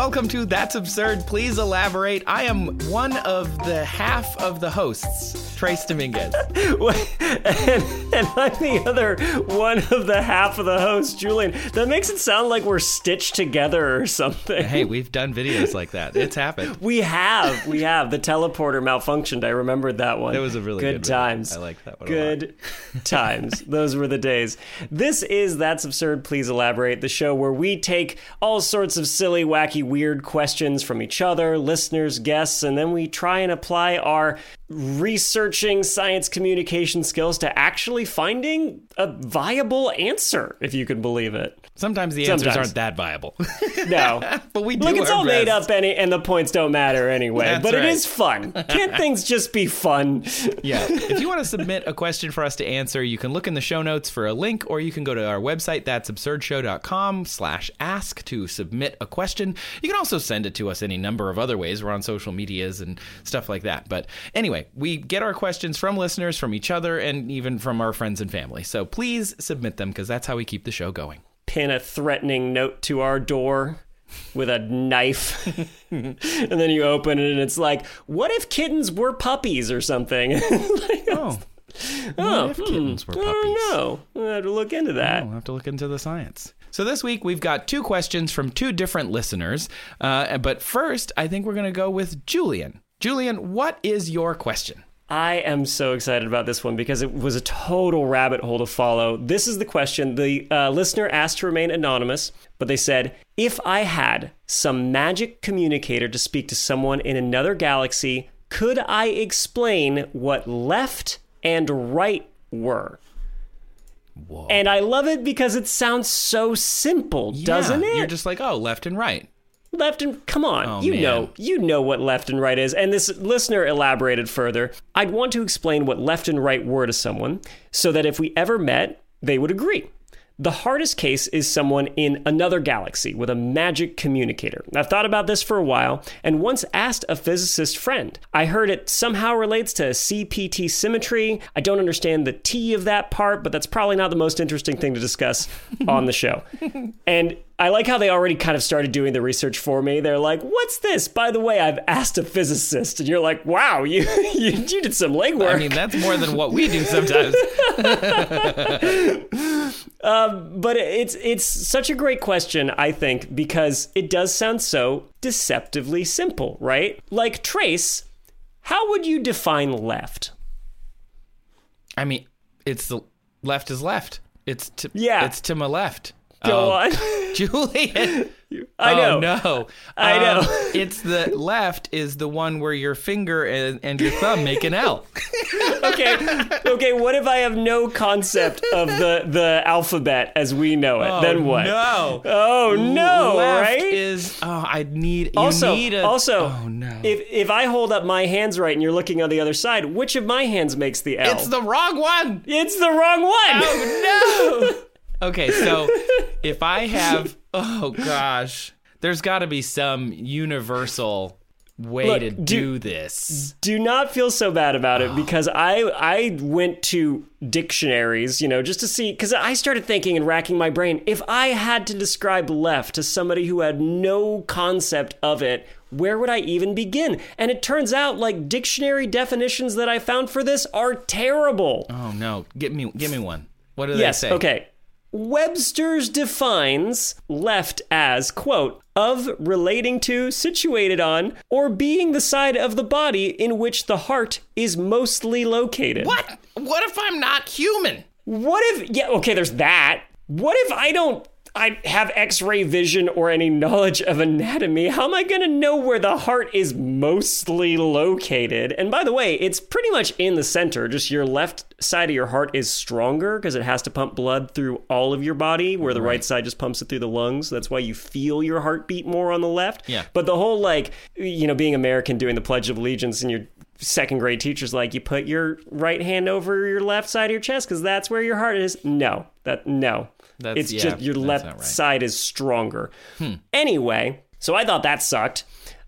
welcome to That's Absurd. Please elaborate. I am one of the half of the hosts, Trace Dominguez. and, and I'm the other one of the half of the host, Julian. That makes it sound like we're stitched together or something. Hey, we've done videos like that. It's happened. We have, we have. The teleporter malfunctioned. I remembered that one. It was a really good, good video. times. I like that one. Good times. Those were the days. This is That's Absurd. Please elaborate. The show where we take all sorts of silly, wacky, weird questions from each other, listeners, guests, and then we try and apply our researching science communication skills to actually finding a viable answer, if you can believe it. Sometimes the answers aren't that viable. No. but we do Look, it's all made up any, and the points don't matter anyway. That's but right. it is fun. Can't things just be fun? Yeah. If you want to submit a question for us to answer, you can look in the show notes for a link, or you can go to our website, that'sabsurdshow.com slash ask to submit a question. You can also send it to us any number of other ways. We're on social medias and stuff like that. But anyway, we get our questions from listeners, from each other, and even from our friends and family. So please submit them because that's how we keep the show going. Pin a threatening note to our door with a knife. and then you open it and it's like, what if kittens were puppies or something? Like, Oh. oh, if kittens were hmm, I don't puppies? know. I have to look into that. We'll have to look into the science. So this week we've got two questions from two different listeners. Uh, but first, I think we're going to go with Julian. Julian, what is your question? I am so excited about this one because it was a total rabbit hole to follow. This is the question. The uh, listener asked to remain anonymous, but they said, If I had some magic communicator to speak to someone in another galaxy, could I explain what left and right were? Whoa. And I love it because it sounds so simple, doesn't it? You're just like, oh, left and right. Left and come on Oh, you man. know you know what left and right is and this listener elaborated further i'd want to explain what left and right were to someone so that if we ever met they would agree the hardest case is someone in another galaxy with a magic communicator. I've thought about this for a while and once asked a physicist friend. I heard it somehow relates to CPT symmetry. I don't understand the T of that part, but that's probably not the most interesting thing to discuss on the show. And I like how they already kind of started doing the research for me. They're like, "What's this?" By the way, I've asked a physicist, and you're like, "Wow, you you, you did some legwork." I mean, that's more than what we do sometimes. Um, but it's it's such a great question, I think, because it does sound so deceptively simple, right? Like Trace, how would you define left? I mean, it's the left is left. It's to Yeah. It's to my left. Go Oh, on. Julian. I know. Oh, no. I Um, know. it's the left is the one where your finger and, and your thumb make an L. okay, okay. What if I have no concept of the the alphabet as we know it? then what? No. Oh no! left right? is oh I need also, need a also, oh no if if I hold up my hands right and you're looking on the other side, which of my hands makes the L? it's the wrong one It's the wrong one. oh no okay so if I have oh gosh there's got to be some universal way Look, to do- do this Do not feel so bad about it because I I went to dictionaries, you know, just to see because I started thinking and racking my brain. If I had to describe left to somebody who had no concept of it, where would I even begin? And it turns out like dictionary definitions that I found for this are terrible. oh no give me give me one what do Yes, they say okay. Webster's defines left as, quote, of relating to, situated on, or being the side of the body in which the heart is mostly located. what what if I'm not human What if, yeah, okay, there's that. What if I don't I have x-ray vision or any knowledge of anatomy? How am I going to know where the heart is mostly located? And by the way, it's pretty much in the center. Just your left side of your heart is stronger because it has to pump blood through all of your body, where the right side just pumps it through the lungs. That's why you feel your heartbeat more on the left. Yeah. But the whole like, you know, being American doing the Pledge of Allegiance and your second grade teacher's like, you put your right hand over your left side of your chest because that's where your heart is. No, that no. That's- it's yeah, just your left right. side is stronger. Anyway, so I thought that sucked.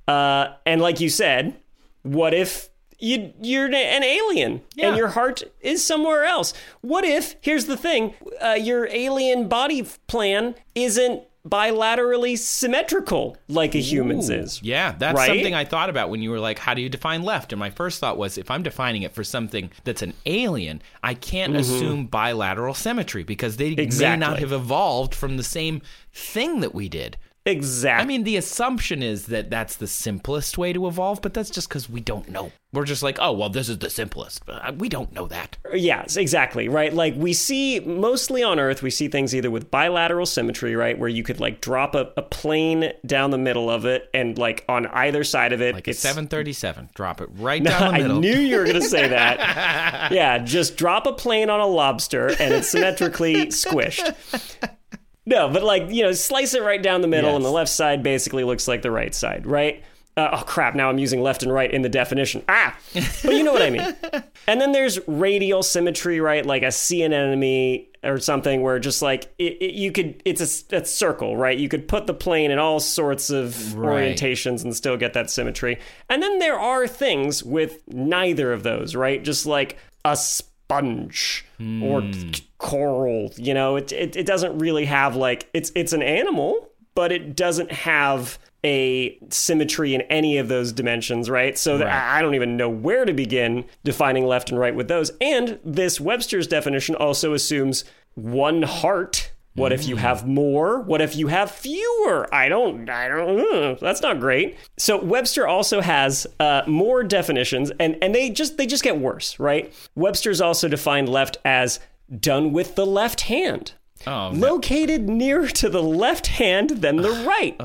Uh, and like you said, what if you you're an alien Yeah. and your heart is somewhere else? What if here's the thing, uh, your alien body plan isn't bilaterally symmetrical like a human's Ooh. is. Yeah, that's Right? something I thought about when you were like, how do you define left? And my first thought was, if I'm defining it for something that's an alien, I can't assume bilateral symmetry because they may not Mm-hmm. Have evolved from the same thing that we did. Exactly. I mean, the assumption is that that's the simplest way to evolve, but that's just because we don't know. We're just like, oh, well, this is the simplest. But uh, we don't know that. Yes, exactly, right? Like we see mostly on Earth, we see things either with bilateral symmetry, right, where you could like drop a, a plane down the middle of it, and like on either side of it, Like a it's 737. Drop it right down the middle. I knew you were going to say that. yeah, just drop a plane on a lobster and it's symmetrically squished. No, but like, you know, slice it right down the middle, Yes. and the left side basically looks like the right side, right? Uh, oh, crap, now I'm using left and right in the definition. Ah! But you know what I mean. And then there's radial symmetry, right? Like a sea anemone or something where just like it, it, you could, it's a, a circle, right? You could put the plane in all sorts of Right. orientations and still get that symmetry. And then there are things with neither of those, right? Just like a sponge or coral, you know, it, it it doesn't really have like it's it's an animal, but it doesn't have a symmetry in any of those dimensions, right? So Right. I don't even know where to begin defining left and right with those. And this Webster's definition also assumes one heart. What if you have more? What if you have fewer? I don't, I don't, uh, that's not great. So Webster also has uh, more definitions and, and they just, they just get worse, right? Webster's also defined left as done with the left hand. Oh, no. Located nearer to the left hand than the right.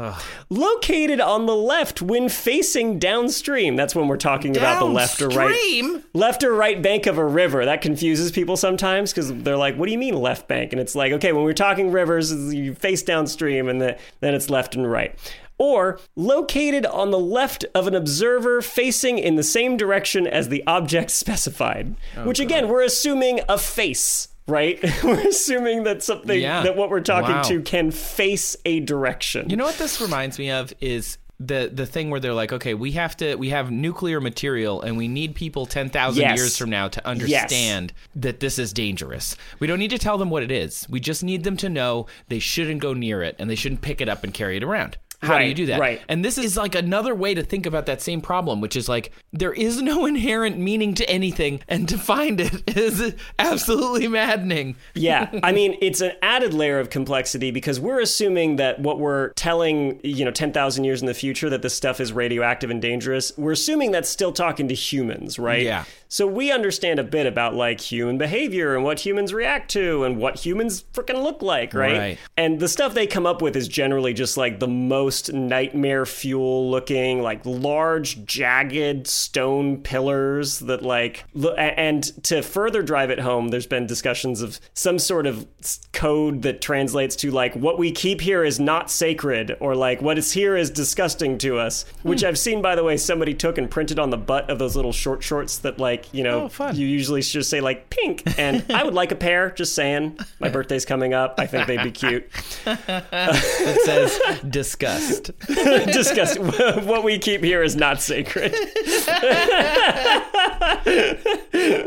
Located on the left when facing downstream. That's when we're talking about the left or right left or right bank of a river. That confuses people sometimes because they're like, "What do you mean left bank?" And it's like, okay, when we're talking rivers, you face downstream, and the, then it's left and right. Or located on the left of an observer facing in the same direction as the object specified. Oh, which again, we're assuming a face, right? we're assuming that something Yeah. that what we're talking Wow. to can face a direction. You know what this reminds me of is the the thing where they're like, okay, we have to we have nuclear material and we need people 10,000 Yes. years from now to understand that this is dangerous. We don't need to tell them what it is. We just need them to know they shouldn't go near it and they shouldn't pick it up and carry it around. How do you do that? right. And this is like another way to think about that same problem, which is like there is no inherent meaning to anything, and to find it is absolutely maddening. yeah i mean it's an added layer of complexity because we're assuming that what we're telling you know 10,000 years in the future that this stuff is radioactive and dangerous we're assuming that's still talking to humans right Yeah. So we understand a bit about like human behavior and what humans react to and what humans freaking look like right? Right. and the stuff they come up with is generally just like the most nightmare fuel looking like large jagged stone pillars that like and to further drive it home there's been discussions of some sort of code that translates to like what we keep here is not sacred or like what is here is disgusting to us which hmm. i've seen by the way somebody took and printed on the butt of those little short shorts that like you know Oh, you usually just say like pink and i would like a pair just saying my birthday's coming up i think they'd be cute It says disgust. discuss what we keep here is not sacred.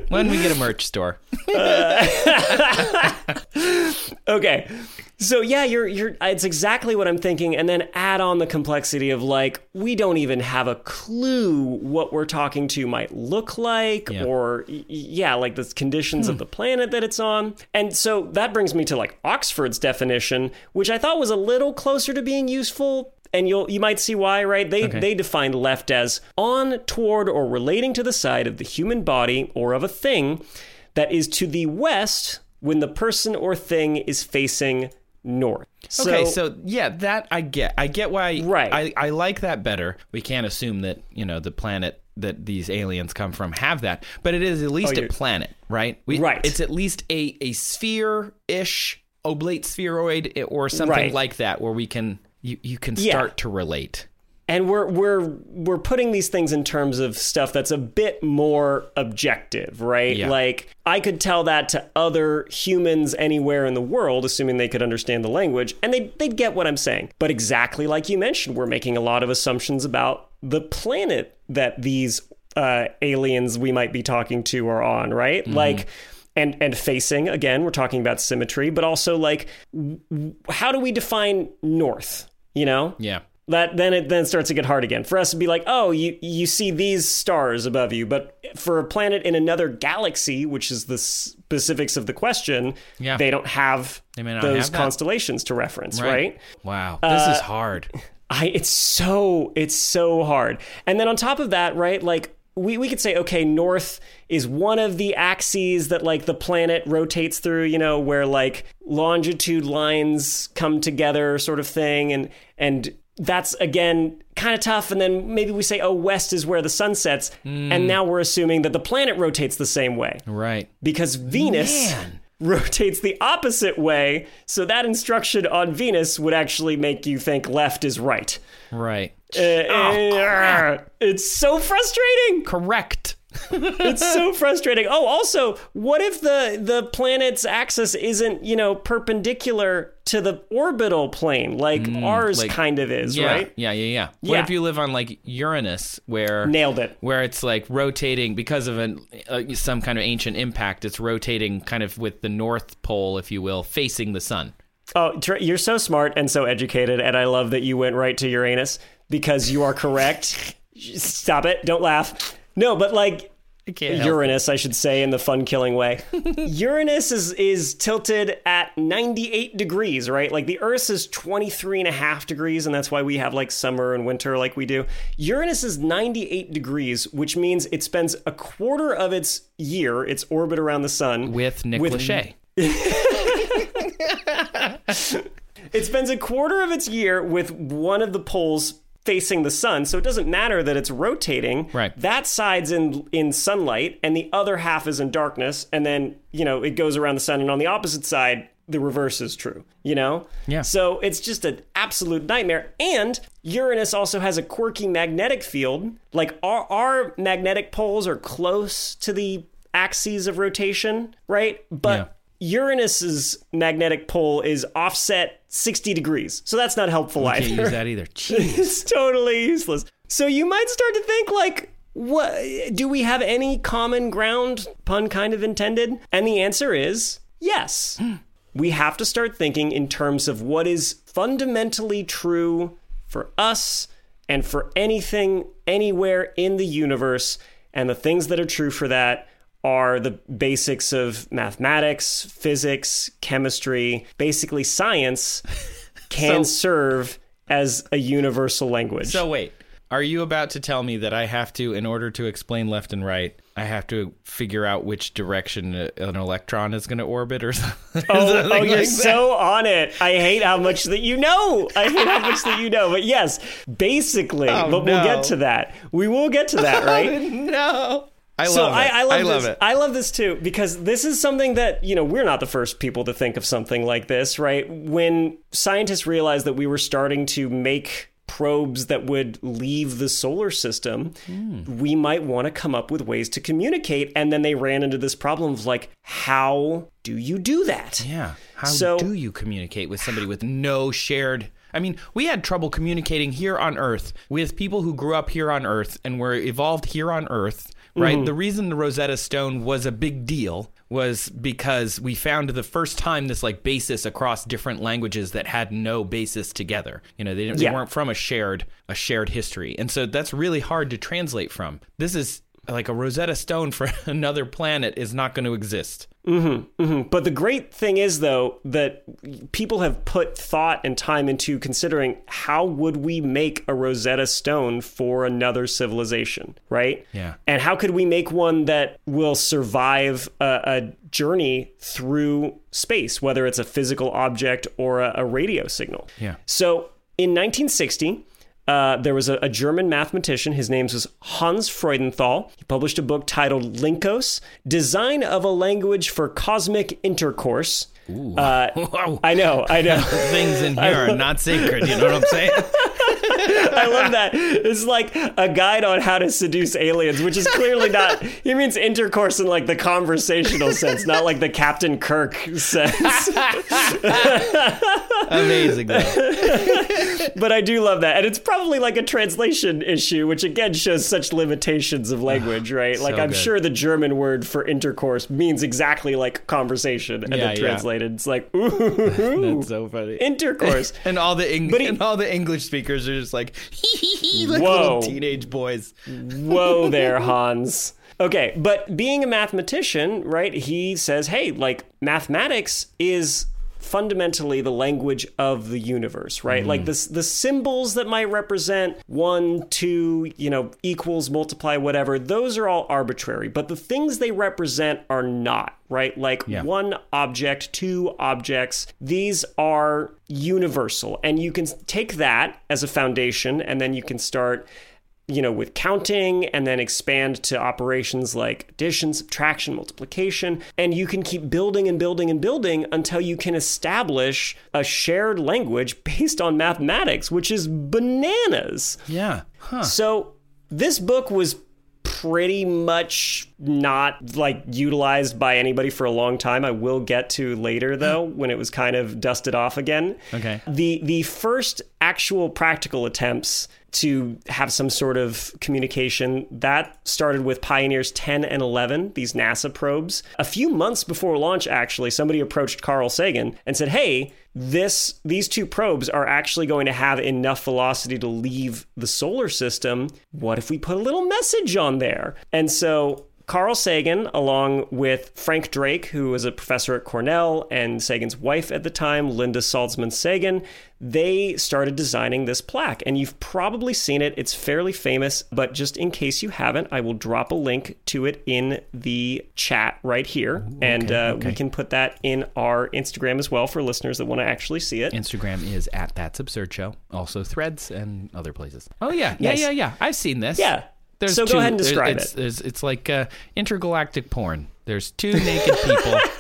When we get a merch store. Okay. So yeah, you're you're it's exactly what I'm thinking and then add on the complexity of like we don't even have a clue what we're talking to might look like Yeah. or yeah, like the conditions of hmm. the planet that it's on. And so that brings me to like Oxford's definition, which I thought was a little closer to being useful and you'll you might see why, right? They Okay. they define left as on, toward, or relating to the side of the human body or of a thing that is to the west when the person or thing is facing north. Okay, so yeah, that I get. I get why. Right. I, I like that better. We can't assume that you know the planet that these aliens come from have that, but it is at least Oh, a planet, right? We, Right. It's at least a a sphere ish oblate spheroid or something Right. like that, where we can you you can Yeah. start to relate. And we're we're we're putting these things in terms of stuff that's a bit more objective, right? Yeah. Like I could tell that to other humans anywhere in the world, assuming they could understand the language, and they they'd get what I'm saying. But exactly like you mentioned, we're making a lot of assumptions about the planet that these uh, aliens we might be talking to are on, right? Like and and facing again we're talking about symmetry but also like w- how do we define north you know Yeah. That then it then starts to get hard again for us to be like oh you you see these stars above you but for a planet in another galaxy which is the specifics of the question Yeah. they don't have They those have that. constellations to reference right, Wow. This Uh, is hard. I it's so it's so hard. And then on top of that, right, like we, we could say, okay, north is one of the axes that like the planet rotates through, you know, where like longitude lines come together sort of thing and and that's again kind of tough and then maybe we say oh west is where the sun sets and now we're assuming that the planet rotates the same way Right. because Venus Man. rotates the opposite way. So that instruction on Venus would actually make you think left is right. Right. Uh, uh, it's so frustrating. Correct. It's so frustrating. Oh, also, what if the the planet's axis isn't, you know, perpendicular to the orbital plane like ours like- kind of is, Yeah. right? Yeah. Yeah. Yeah. What Yeah. if you live on like Uranus, where Nailed it. where it's like rotating because of an uh, some kind of ancient impact? It's rotating kind of with the North Pole, if you will, facing the sun. Oh, you're so smart and so educated, and I love that you went right to Uranus because you are correct. Stop it! Don't laugh. No, but like Uranus, I should say, in the fun-killing way. Uranus is is tilted at 98 degrees, right? Like the Earth is 23 and a half degrees, and that's why we have like summer and winter like we do. Uranus is 98 degrees, which means it spends a quarter of its year, its orbit around the sun, with Nick With- Lachey. It spends a quarter of its year with one of the poles facing the sun, so it doesn't matter that it's rotating. Right. That side's in in sunlight, and the other half is in darkness, and then you know it goes around the sun, and on the opposite side, the reverse is true. You know. Yeah. So it's just an absolute nightmare. And Uranus also has a quirky magnetic field. Like our our magnetic poles are close to the axes of rotation, right? But Uranus's magnetic pole is offset 60 degrees. So that's not helpful Can't either. use that either. Jeez. it's totally useless. So you might start to think like what do we have any common ground pun kind of intended? And the answer is yes. we have to start thinking in terms of what is fundamentally true for us and for anything anywhere in the universe and the things that are true for that are the basics of mathematics, physics, chemistry, basically science can So- serve as a universal language. So wait, are you about to tell me that I have to, in order to explain left and right, I have to figure out which direction an electron is going to orbit, or something? Oh, oh, you're like so on it. I hate how much that you know. I hate how much that you know. But yes, basically, Oh, but we'll get to that. We will get to that, oh, right? no. I love so it. I, I love, love this. it. I love this too because this is something that you know we're not the first people to think of something like this, right? When scientists realized that we were starting to make probes that would leave the solar system, hmm. we might want to come up with ways to communicate. And then they ran into this problem of like, how do you do that? Yeah. How So- do you communicate with somebody with no shared? I mean, we had trouble communicating here on Earth with people who grew up here on Earth and were evolved here on Earth, right? Mm-hmm. The reason the Rosetta Stone was a big deal was because we found the first time this like basis across different languages that had no basis together. You know, they, didn't, Yeah. they weren't from a shared a shared history, and so that's really hard to translate from. This is like a Rosetta Stone for another planet is not going to exist. Mm-hmm, mm-hmm. But the great thing is, though, that people have put thought and time into considering how would we make a Rosetta Stone for another civilization, right? Yeah. And how could we make one that will survive a, a journey through space, whether it's a physical object or a, a radio signal? Yeah. So in 1960, uh, there was a, a German mathematician. His name was Hans Freudenthal. He published a book titled Lincos Design of a Language for Cosmic Intercourse. Uh, I know, I know. things in here are not sacred. You know what I'm saying? I love that. It's like a guide on how to seduce aliens, which is clearly not. He means intercourse in like the conversational sense, not like the Captain Kirk sense. Amazing. But I do love that. And it's probably like a translation issue, which again shows such limitations of language, right? Like I'm good. sure the German word for intercourse means exactly like conversation and Yeah, then yeah. translated. It's like ooh, That's so funny. intercourse. And all the Eng- he- and all the English speakers are just like, hee like Whoa. little teenage boys. Whoa there, Hans. Okay, but being a mathematician, right, he says, hey, like mathematics is fundamentally the language of the universe, right? Like mm-hmm. the, the symbols that might represent one, two, you know, equals, multiply, whatever, those are all arbitrary. But the things they represent are not, right? Like Yeah. one object, two objects, these are universal. And you can take that as a foundation and then you can start you know, with counting and then expand to operations like addition, subtraction, multiplication. And you can keep building and building and building until you can establish a shared language based on mathematics, which is bananas. Yeah. Huh. So this book was pretty much not like utilized by anybody for a long time. I will get to later though when it was kind of dusted off again. Okay. The the first actual practical attempts to have some sort of communication that started with Pioneers 10 and 11, these NASA probes. A few months before launch actually, somebody approached Carl Sagan and said, "Hey, this these two probes are actually going to have enough velocity to leave the solar system. What if we put a little message on there?" And so Carl Sagan, along with Frank Drake, who was a professor at Cornell, and Sagan's wife at the time, Linda Salzman Sagan, they started designing this plaque. And you've probably seen it. It's fairly famous, but just in case you haven't, I will drop a link to it in the chat right here. and uh, we can put that in our Instagram as well for listeners that want to actually see it. Instagram is at That's Absurd Show. Also threads and other places. Oh yeah. Yeah, Nice. yeah, yeah. I've seen this. Yeah. So go ahead and describe it's, it. There's, it's like uh, intergalactic porn. There's two naked people.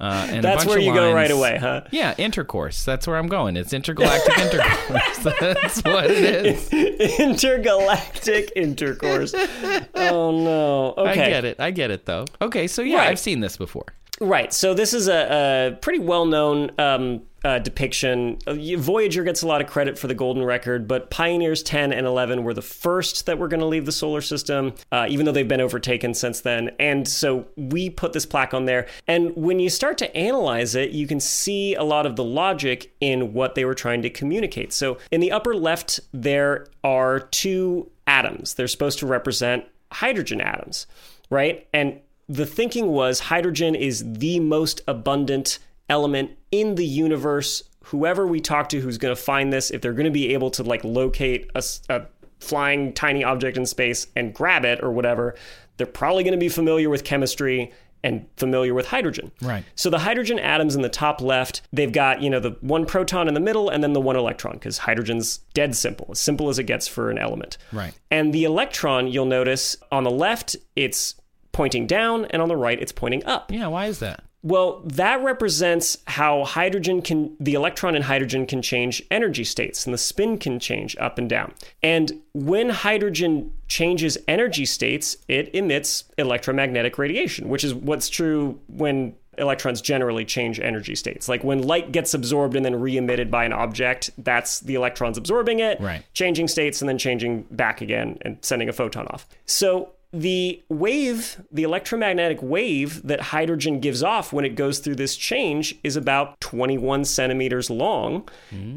Uh, and a That's where you go right away, huh? Yeah, intercourse. That's where I'm going. It's intergalactic intercourse. That's what it is. Intergalactic intercourse. Oh no. Okay. I get it. I get it though. Okay, so yeah, Right. I've seen this before. Right. So this is a, a pretty well-known um, uh, depiction. Uh, Voyager gets a lot of credit for the golden record, but Pioneers 10 and 11 were the first that were going to leave the solar system, uh, even though they've been overtaken since then. And so we put this plaque on there. And when you start to analyze it, you can see a lot of the logic in what they were trying to communicate. So in the upper left, there are two atoms. They're supposed to represent hydrogen atoms, right? And the thinking was hydrogen is the most abundant element in the universe. Whoever we talk to who's going to find this, if they're going to be able to like locate a flying tiny object in space and grab it or whatever, they're probably going to be familiar with chemistry and familiar with hydrogen. Right. So the hydrogen atoms in the top left, they've got, you know, the one proton in the middle and then the one electron because hydrogen's dead simple, as simple as it gets for an element. Right. And the electron, you'll notice on the left, it's pointing down, and on the right, it's pointing up. Yeah, why is that? Well, that represents how hydrogen can, the electron in hydrogen can change energy states, and the spin can change up and down. And when hydrogen changes energy states, it emits electromagnetic radiation, which is what's true when electrons generally change energy states. Like when light gets absorbed and then re emitted by an object, that's the electrons absorbing it, Right. changing states, and then changing back again and sending a photon off. So the wave, the electromagnetic wave that hydrogen gives off when it goes through this change is about 21 centimeters long.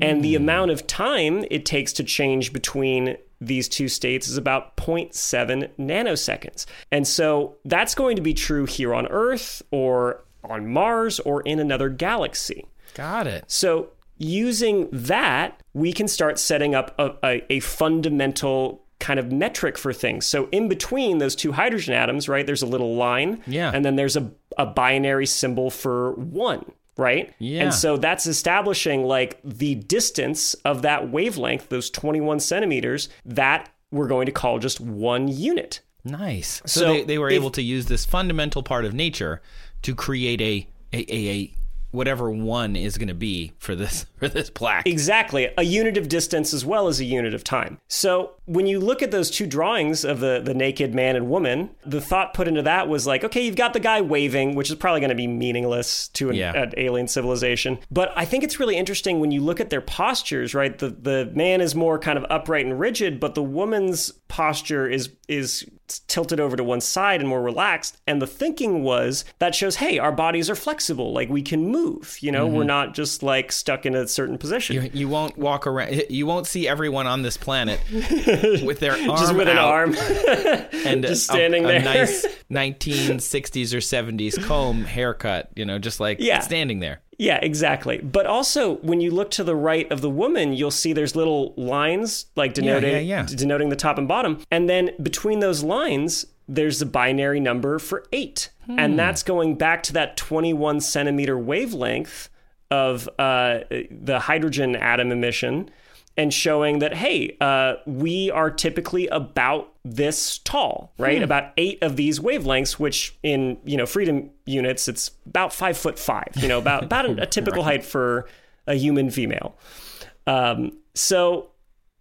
And the mm. amount of time it takes to change between these two states is about 0.7 nanoseconds. And so that's going to be true here on Earth or on Mars or in another galaxy. Got it. So using that, we can start setting up a, a, a fundamental kind of metric for things. So in between those two hydrogen atoms, right, there's a little line. Yeah. And then there's a, a binary symbol for one. Right? Yeah. And so that's establishing like the distance of that wavelength, those 21 centimeters, that we're going to call just one unit. Nice. So, So they, they were if- able to use this fundamental part of nature to create a a, a, a whatever one is going to be for this for this plaque. Exactly. A unit of distance as well as a unit of time. So when you look at those two drawings of the, the naked man and woman, the thought put into that was like, okay, you've got the guy waving, which is probably going to be meaningless to an, Yeah. an alien civilization. But I think it's really interesting when you look at their postures, right? The the man is more kind of upright and rigid, but the woman's posture is is tilted over to one side and more relaxed. And the thinking was that shows, hey, our bodies are flexible, like we can move. You know, we're mm-hmm. not just like stuck in a certain position. You, you won't walk around. You won't see everyone on this planet with their arm just with an arm. and just a- standing a, there. nice 1960s or 70s comb haircut. You know, just like Yeah. standing there. Yeah, exactly. But also, when you look to the right of the woman, you'll see there's little lines like denoting yeah, yeah. denoting the top and bottom, and then between those lines, there's a binary number for eight, Hmm. and that's going back to that 21 centimeter wavelength of uh, the hydrogen atom emission. And showing that, hey, uh, we are typically about this tall, right? Hmm. About eight of these wavelengths, which in you know freedom units, it's about five foot five. You know, about about a, a typical height for a human female. Um, so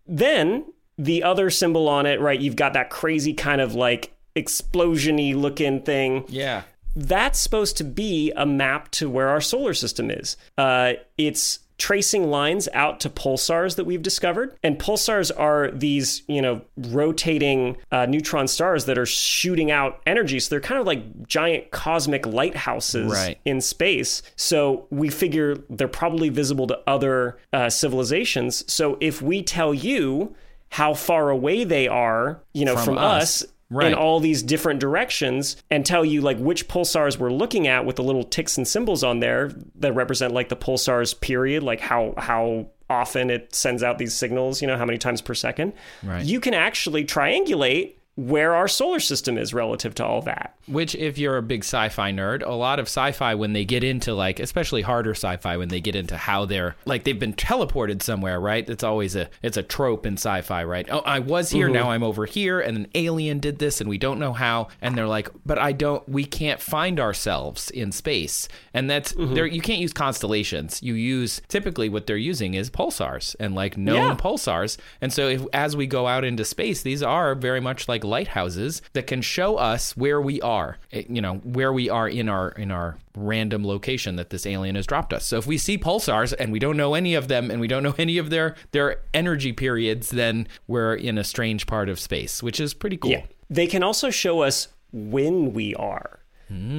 then the other symbol on it, right? You've got that crazy kind of like explosiony looking thing Yeah. that's supposed to be a map to where our solar system is. Uh, it's tracing lines out to pulsars that we've discovered, and pulsars are these, you know, rotating uh, neutron stars that are shooting out energy. So they're kind of like giant cosmic lighthouses Right. in space. So we figure they're probably visible to other uh, civilizations. So if we tell you how far away they are, you know, From from, us. us, Right. in all these different directions and tell you like which pulsars we're looking at with the little ticks and symbols on there that represent like the pulsars period like how how often it sends out these signals you know how many times per second Right. you can actually triangulate where our solar system is relative to all that Which, if you're a big sci-fi nerd, a lot of sci-fi when they get into like, especially harder sci-fi, when they get into how they're like they've been teleported somewhere, right? It's always a it's a trope in sci-fi, right? Oh, I was here, mm-hmm. now I'm over here, and an alien did this, and we don't know how, and they're like, but I don't, we can't find ourselves in space, and that's mm-hmm. there. You can't use constellations. You use typically what they're using is pulsars and like known Yeah. pulsars, and so if as we go out into space, these are very much like lighthouses that can show us where we are, eh, you know, where we are in our in our random location that this alien has dropped us. So if we see pulsars and we don't know any of them and we don't know any of their their energy periods, then we're in a strange part of space, which is pretty cool. Yeah. They can also show us when we are.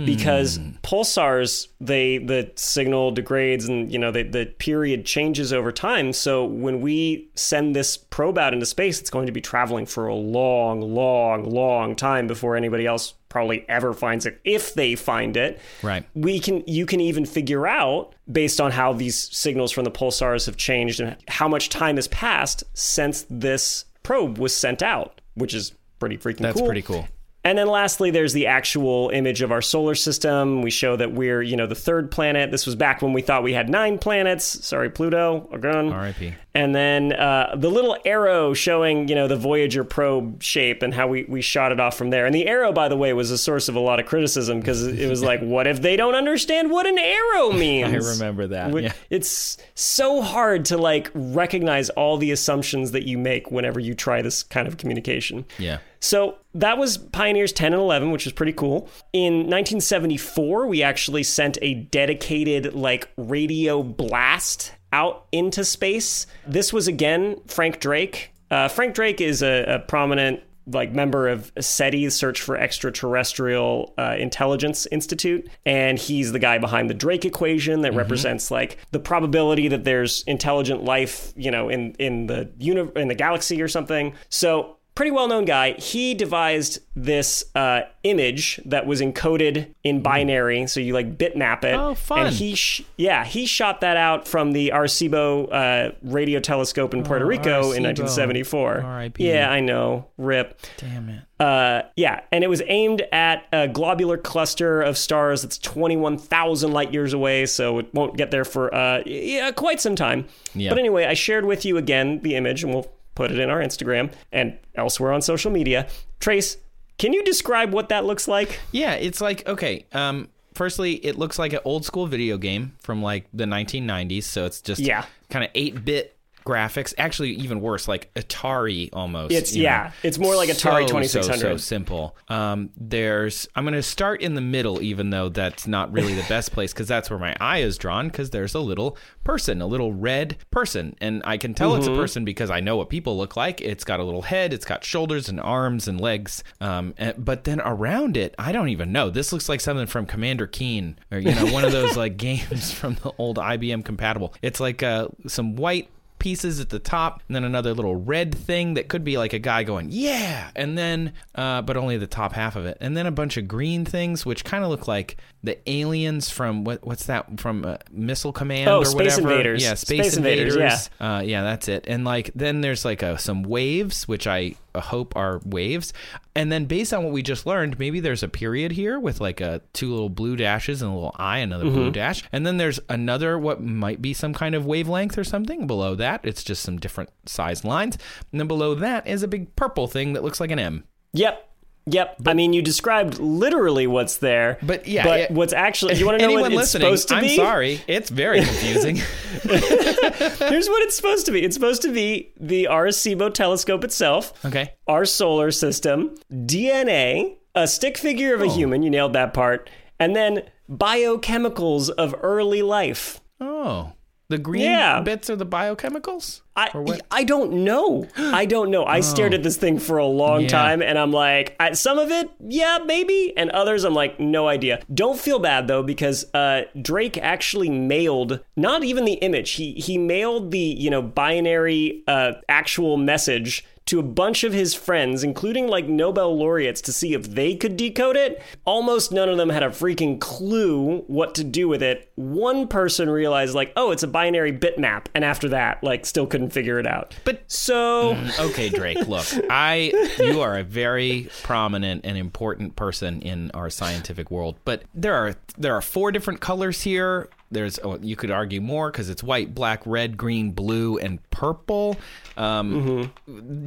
Because hmm. pulsars, they the signal degrades and you know the, the period changes over time. So when we send this probe out into space, it's going to be traveling for a long, long, long time before anybody else probably ever finds it. If they find it, Right. we can you can even figure out based on how these signals from the pulsars have changed and how much time has passed since this probe was sent out, which is pretty freaking That's cool. pretty cool. And then lastly, there's the actual image of our solar system. We show that we're, you know, the third planet. This was back when we thought we had nine planets. Sorry, Pluto, again. R.I.P. And then uh, the little arrow showing, you know, the Voyager probe shape and how we, we shot it off from there. And the arrow, by the way, was a source of a lot of criticism because it was like, what if they don't understand what an arrow means? I remember that. Yeah. It's so hard to like recognize all the assumptions that you make whenever you try this kind of communication. Yeah. So that was Pioneers 10 and 11, which was pretty cool. In 1974, we actually sent a dedicated like radio blast out into space. This was again Frank Drake. Uh, Frank Drake is a, a prominent like member of SETI's Search for Extraterrestrial uh, Intelligence Institute, and he's the guy behind the Drake equation that represents like the probability that there's intelligent life, you know, in in the uni- in the galaxy or something. So pretty well known guy. He devised this uh, image that was encoded in binary, so you like bitmap it. Oh, fun. And he, sh- yeah, he shot that out from the Arecibo uh, radio telescope in Puerto Rico in 1974. R.I.P.. Yeah, I know. Rip. Damn it. Uh, yeah, and it was aimed at a globular cluster of stars that's 21,000 light years away, so it won't get there for uh, yeah, quite some time. Yeah. But anyway, I shared with you again the image, and we'll put it in our Instagram and elsewhere on social media. Trace, can you describe what that looks like? Yeah, it's like okay. Um, firstly, it looks like an old school video game from like the 1990s. So it's just Yeah. kind of 8 bit graphics. Actually, even worse, like Atari almost. It's you know. yeah, it's more like Atari So, twenty so, so simple. Um, there's. I'm going to start in the middle, even though that's not really the best place, because that's where my eye is drawn. Because there's a little person, a little red person, and I can tell Mm-hmm. it's a person because I know what people look like. It's got a little head, it's got shoulders and arms and legs. Um, and- but then around it, I don't even know. This looks like something from Commander Keen, or you know, one of those like games from the old IBM compatible. It's like uh, some white pieces at the top and then another little red thing that could be like a guy going yeah! and then uh, but only the top half of it. And then a bunch of green things which kind of look like the aliens from what what's that from uh, missile command Oh, or Space whatever? Invaders. yeah space, Space Invaders, invaders, Uh, yeah that's it. And like then there's like a, some waves which i uh, hope are waves and then based on what we just learned maybe there's a period here with like a two little blue dashes and a little eye another blue mm-hmm. dash. And then there's another what might be some kind of wavelength or something. Below that it's just some different sized lines. And then below that is a big purple thing that looks like an m. Yep. Yep. I mean, you described literally what's there. But, yeah, But yeah. what's actually, you want to know anyone what it's listening supposed to i'm be? sorry it's very confusing Here's what it's supposed to be it's supposed to be the Arecibo telescope itself, okay our solar system, DNA, a stick figure of Oh. a human, you nailed that part, and then biochemicals of early life. oh the green Yeah. bits are the biochemicals I, I don't know. I don't know. I stared at this thing for a long Oh. Yeah. time and I'm like, I, some of it, yeah, maybe. And others, I'm like, no idea. Don't feel bad though, because uh, Drake actually mailed not even the image. He, he mailed the, you know, binary uh, actual message to a bunch of his friends, including like Nobel laureates, to see if they could decode it. Almost none of them had a freaking clue what to do with it. One person realized, like, oh, it's a binary bitmap. And after that, like, still couldn't figure it out. But- so. Mm, okay drake look i you are a very prominent and important person in our scientific world but there are there are four different colors here there's oh, you could argue more because it's white black red green blue and purple um,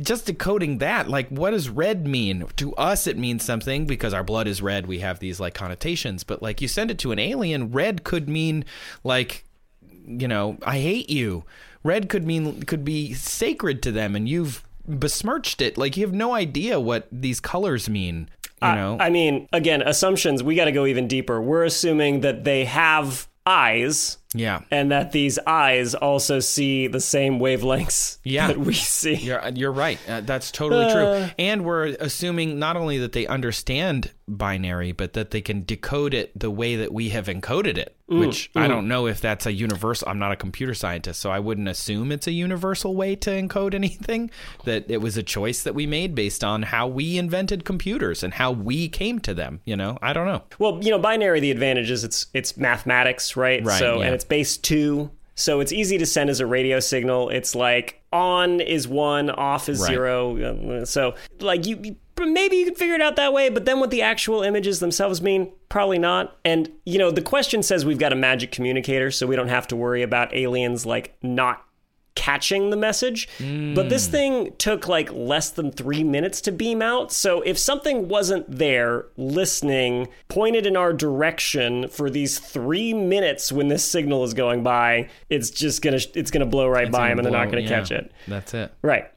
just decoding that like what does red mean to us it means something because our blood is red we have these like connotations but like you send it to an alien red could mean like you know, I hate you. Red could mean could be sacred to them, and you've besmirched it. Like you have no idea what these colors mean. You know, I mean, again, assumptions, we got to go even deeper. We're assuming that they have eyes yeah. and that these eyes also see the same wavelengths Yeah. that we see. You're you're right. Uh, that's totally true. And we're assuming not only that they understand binary, but that they can decode it the way that we have encoded it. Which I don't know if that's a universal. I'm not a computer scientist, so I wouldn't assume it's a universal way to encode anything. That it was a choice that we made based on how we invented computers and how we came to them. You know, I don't know. Well, you know, binary, the advantage is it's it's mathematics, right? Right, So, yeah. and it's base two. So it's easy to send as a radio signal. It's like on is one, off is Right. zero. Uh, So, like, you, you maybe you could figure it out that way, but then what the actual images themselves mean, probably not. And, you know, the question says we've got a magic communicator, so we don't have to worry about aliens, like, not catching the message. But this hmm. thing took like less than three minutes to beam out. So if something wasn't there listening, pointed in our direction for these three minutes when this signal is going by, it's just gonna it's gonna blow right by them and they're not gonna yeah, catch it. That's it. Right.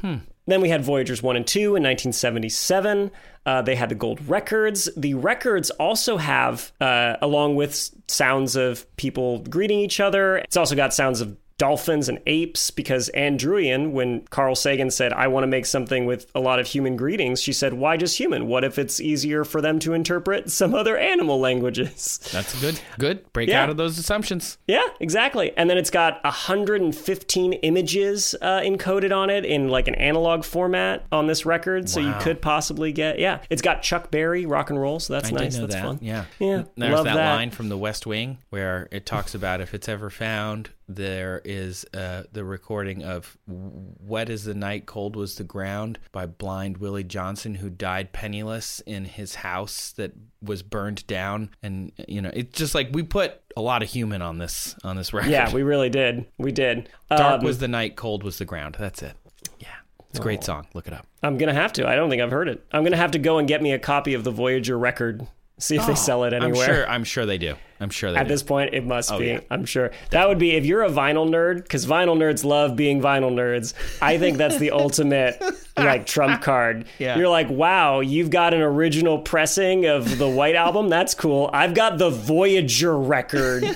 Hmm. Then we had Voyagers 1 and 2 in 1977. Uh, they had the gold records. The records also have, uh, along with sounds of people greeting each other, it's also got sounds of dolphins and apes because Ann Druyan, when Carl Sagan said, I want to make something with a lot of human greetings, she said, Why just human? What if it's easier for them to interpret some other animal languages? That's good. Good. Break Yeah. out of those assumptions. Yeah, exactly. And then it's got 115 images uh, encoded on it in like an analog format on this record. So you could possibly get, yeah. It's got Chuck Berry rock and roll. So that's I nice. know that's that. fun. Yeah. Yeah, There's love that, that. line from The West Wing where it talks about if it's ever found, there is uh, the recording of "Wet as the Night, Cold Was the Ground" by blind Willie Johnson, who died penniless in his house that was burned down. And you know, it's just like we put a lot of human on this on this record. Yeah, we really did. We did. Dark Um, was the night, cold was the ground. That's it. Yeah, it's a great song. Look it up. I'm going to have to. I don't think I've heard it. I'm going to have to go and get me a copy of the Voyager record See if they oh, sell it I'm anywhere. sure. I'm sure they do. I'm sure they At do. this point, it must oh, be. yeah. I'm sure that would be if you're a vinyl nerd, because vinyl nerds love being vinyl nerds. I think that's the ultimate like trump card. Yeah. You're like, wow, you've got an original pressing of the White Album. That's cool. I've got the Voyager record,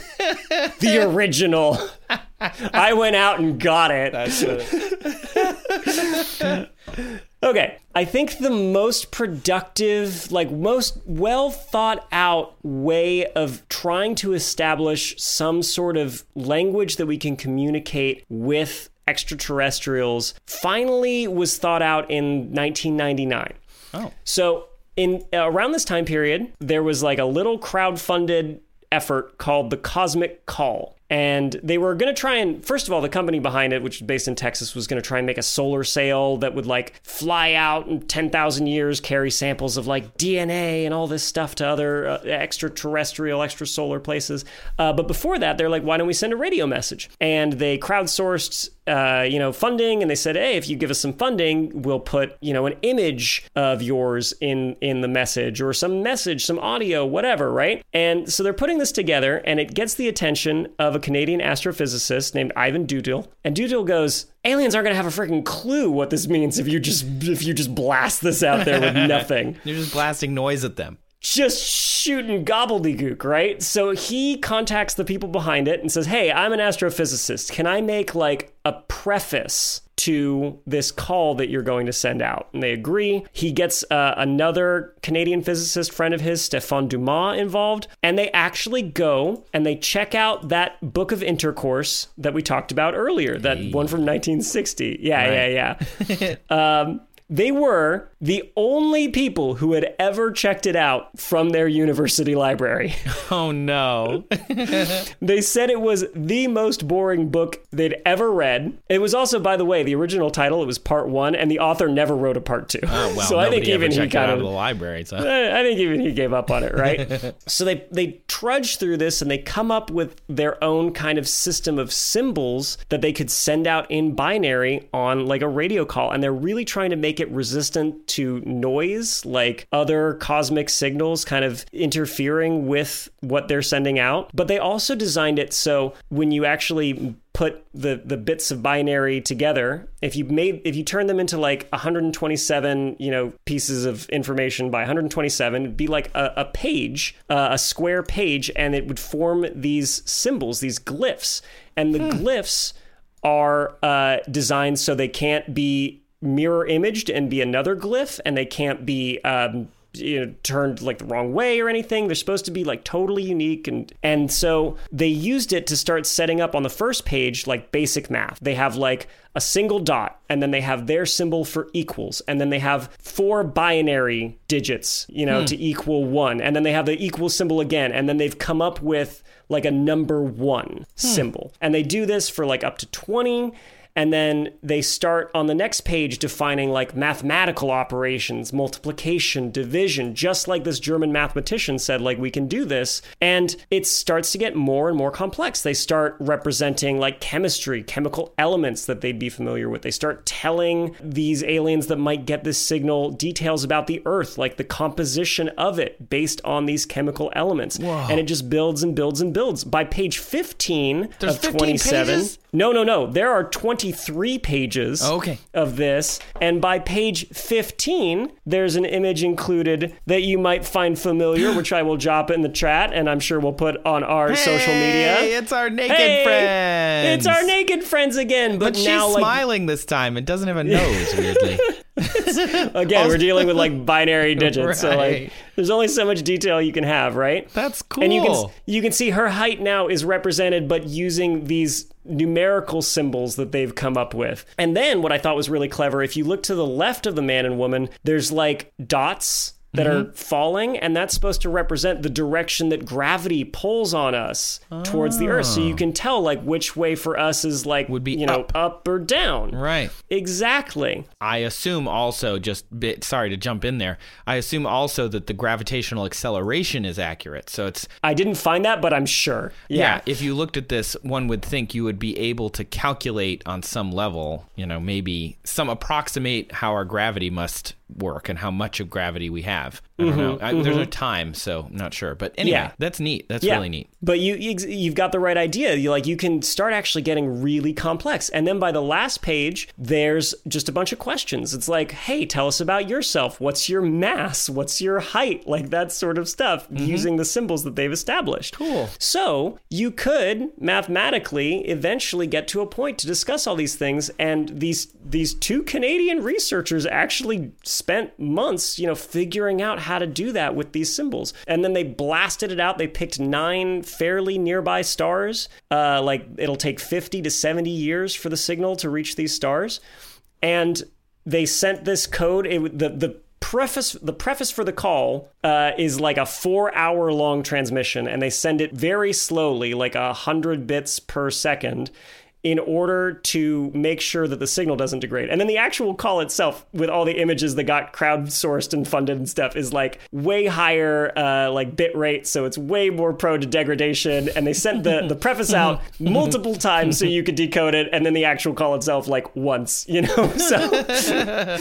the original. I went out and got it. That's Okay. I think the most productive, like most well thought out way of trying to establish some sort of language that we can communicate with extraterrestrials finally was thought out in 1999. oh. So, in around this time period, there was like a little crowd-funded effort called the Cosmic Call. And they were going to try and, first of all, the company behind it, which is based in Texas, was going to try and make a solar sail that would like fly out in 10,000 years, carry samples of like DNA and all this stuff to other uh, extraterrestrial, extrasolar places. Uh, but before that, they're like, why don't we send a radio message? And they crowdsourced uh, you know, funding, and they said, "Hey, if you give us some funding, we'll put, you know, an image of yours in in the message or some message, some audio, whatever, right?" And so they're putting this together, and it gets the attention of a Canadian astrophysicist named Yvan Dutil, and Dutil goes. Aliens aren't gonna have a freaking clue what this means if you just if you just blast this out there with nothing You're just blasting noise at them. just shooting gobbledygook, right? So he contacts the people behind it and says, Hey, I'm an astrophysicist. Can I make like a preface to this call that you're going to send out? And they agree. He gets uh, another Canadian physicist friend of his, Stéphane Dumas, involved. And they actually go and they check out that book of intercourse that we talked about earlier, that one from 1960. Yeah, Right. yeah, yeah. um, they were the only people who had ever checked it out from their university library. Oh no. they said it was the most boring book they'd ever read. It was also, by the way, the original title. It was part one, and the author never wrote a part two. Oh well. so I think even he kind out of of the library. So. Eh, I think even he gave up on it, right? so they they trudge through this and they come up with their own kind of system of symbols that they could send out in binary on like a radio call and they're really trying to make it resistant to noise like other cosmic signals kind of interfering with what they're sending out. But they also designed it so when you actually put the the bits of binary together if you made if you turn them into like 127 you know pieces of information by 127 it'd be like a, a page uh, a square page and it would form these symbols these glyphs and the glyphs are uh, designed so they can't be mirror imaged and be another glyph and they can't be um, you know turned like the wrong way or anything. They're supposed to be like totally unique and and so they used it to start setting up on the first page like basic math. They have like a single dot and then they have their symbol for equals and then they have four binary digits you know to equal one and then they have the equal symbol again and then they've come up with like a number one symbol. And they do this for like up to 20 and then they start on the next page defining like mathematical operations, multiplication, division, just like this German mathematician said, like we can do this. And it starts to get more and more complex. They start representing like chemistry, chemical elements that they'd be familiar with. They start telling these aliens that might get this signal details about the Earth, like the composition of it based on these chemical elements. And it just builds and builds and builds. By page 15 There's of 15 27, pages? No, no, no. There are 23 pages oh, Okay. of this. And by page 15, there's an image included that you might find familiar, which I will drop in the chat and I'm sure we'll put on our social media. It's our naked Hey, friends. It's our naked friends again, but, But she's now like smiling this time and doesn't have a nose. Weirdly. again, we're dealing with like binary digits. So like there's only so much detail you can have, right? That's cool. And you can you can see her height now is represented, but using these numerical symbols that they've come up with. And then what I thought was really clever, if you look to the left of the man and woman, there's like dots that Mm-hmm. are falling, and that's supposed to represent the direction that gravity pulls on us towards the earth. So you can tell like which way for us is like Ah. Would be you know up. up or down. right. Exactly. I assume also just bit sorry to jump in there. I assume also that the gravitational acceleration is accurate. So it's I didn't find that, but I'm sure. yeah. if you looked at this, one would think you would be able to calculate on some level, you know, maybe some approximate how our gravity must work and how much of gravity we have. I don't know. I, There's no time, so I'm not sure. But anyway, Mm-hmm, Yeah. that's neat. That's Yeah. really neat. But you you- you've got the right idea. You like you can start actually getting really complex. And then by the last page, there's just a bunch of questions. It's like, "Hey, tell us about yourself. What's your mass? What's your height?" Like that sort of stuff using the symbols that they've established. Cool. So, you could mathematically eventually get to a point to discuss all these things and these these two Canadian researchers actually spent months, you know, figuring out how to do that with these symbols. And then they blasted it out. They picked 9 fairly nearby stars. Uh like it'll take 50 to 70 years for the signal to reach these stars. And they sent this code it, the the preface the preface for the call uh, is like a four hour long transmission and they send it very slowly like a hundred bits per second in order to make sure that the signal doesn't degrade. And then the actual call itself with all the images that got crowdsourced and funded and stuff is like way higher uh, like bit rate so it's way more prone to degradation. And they sent the, the preface out multiple times so you could decode it and then the actual call itself like once you know? So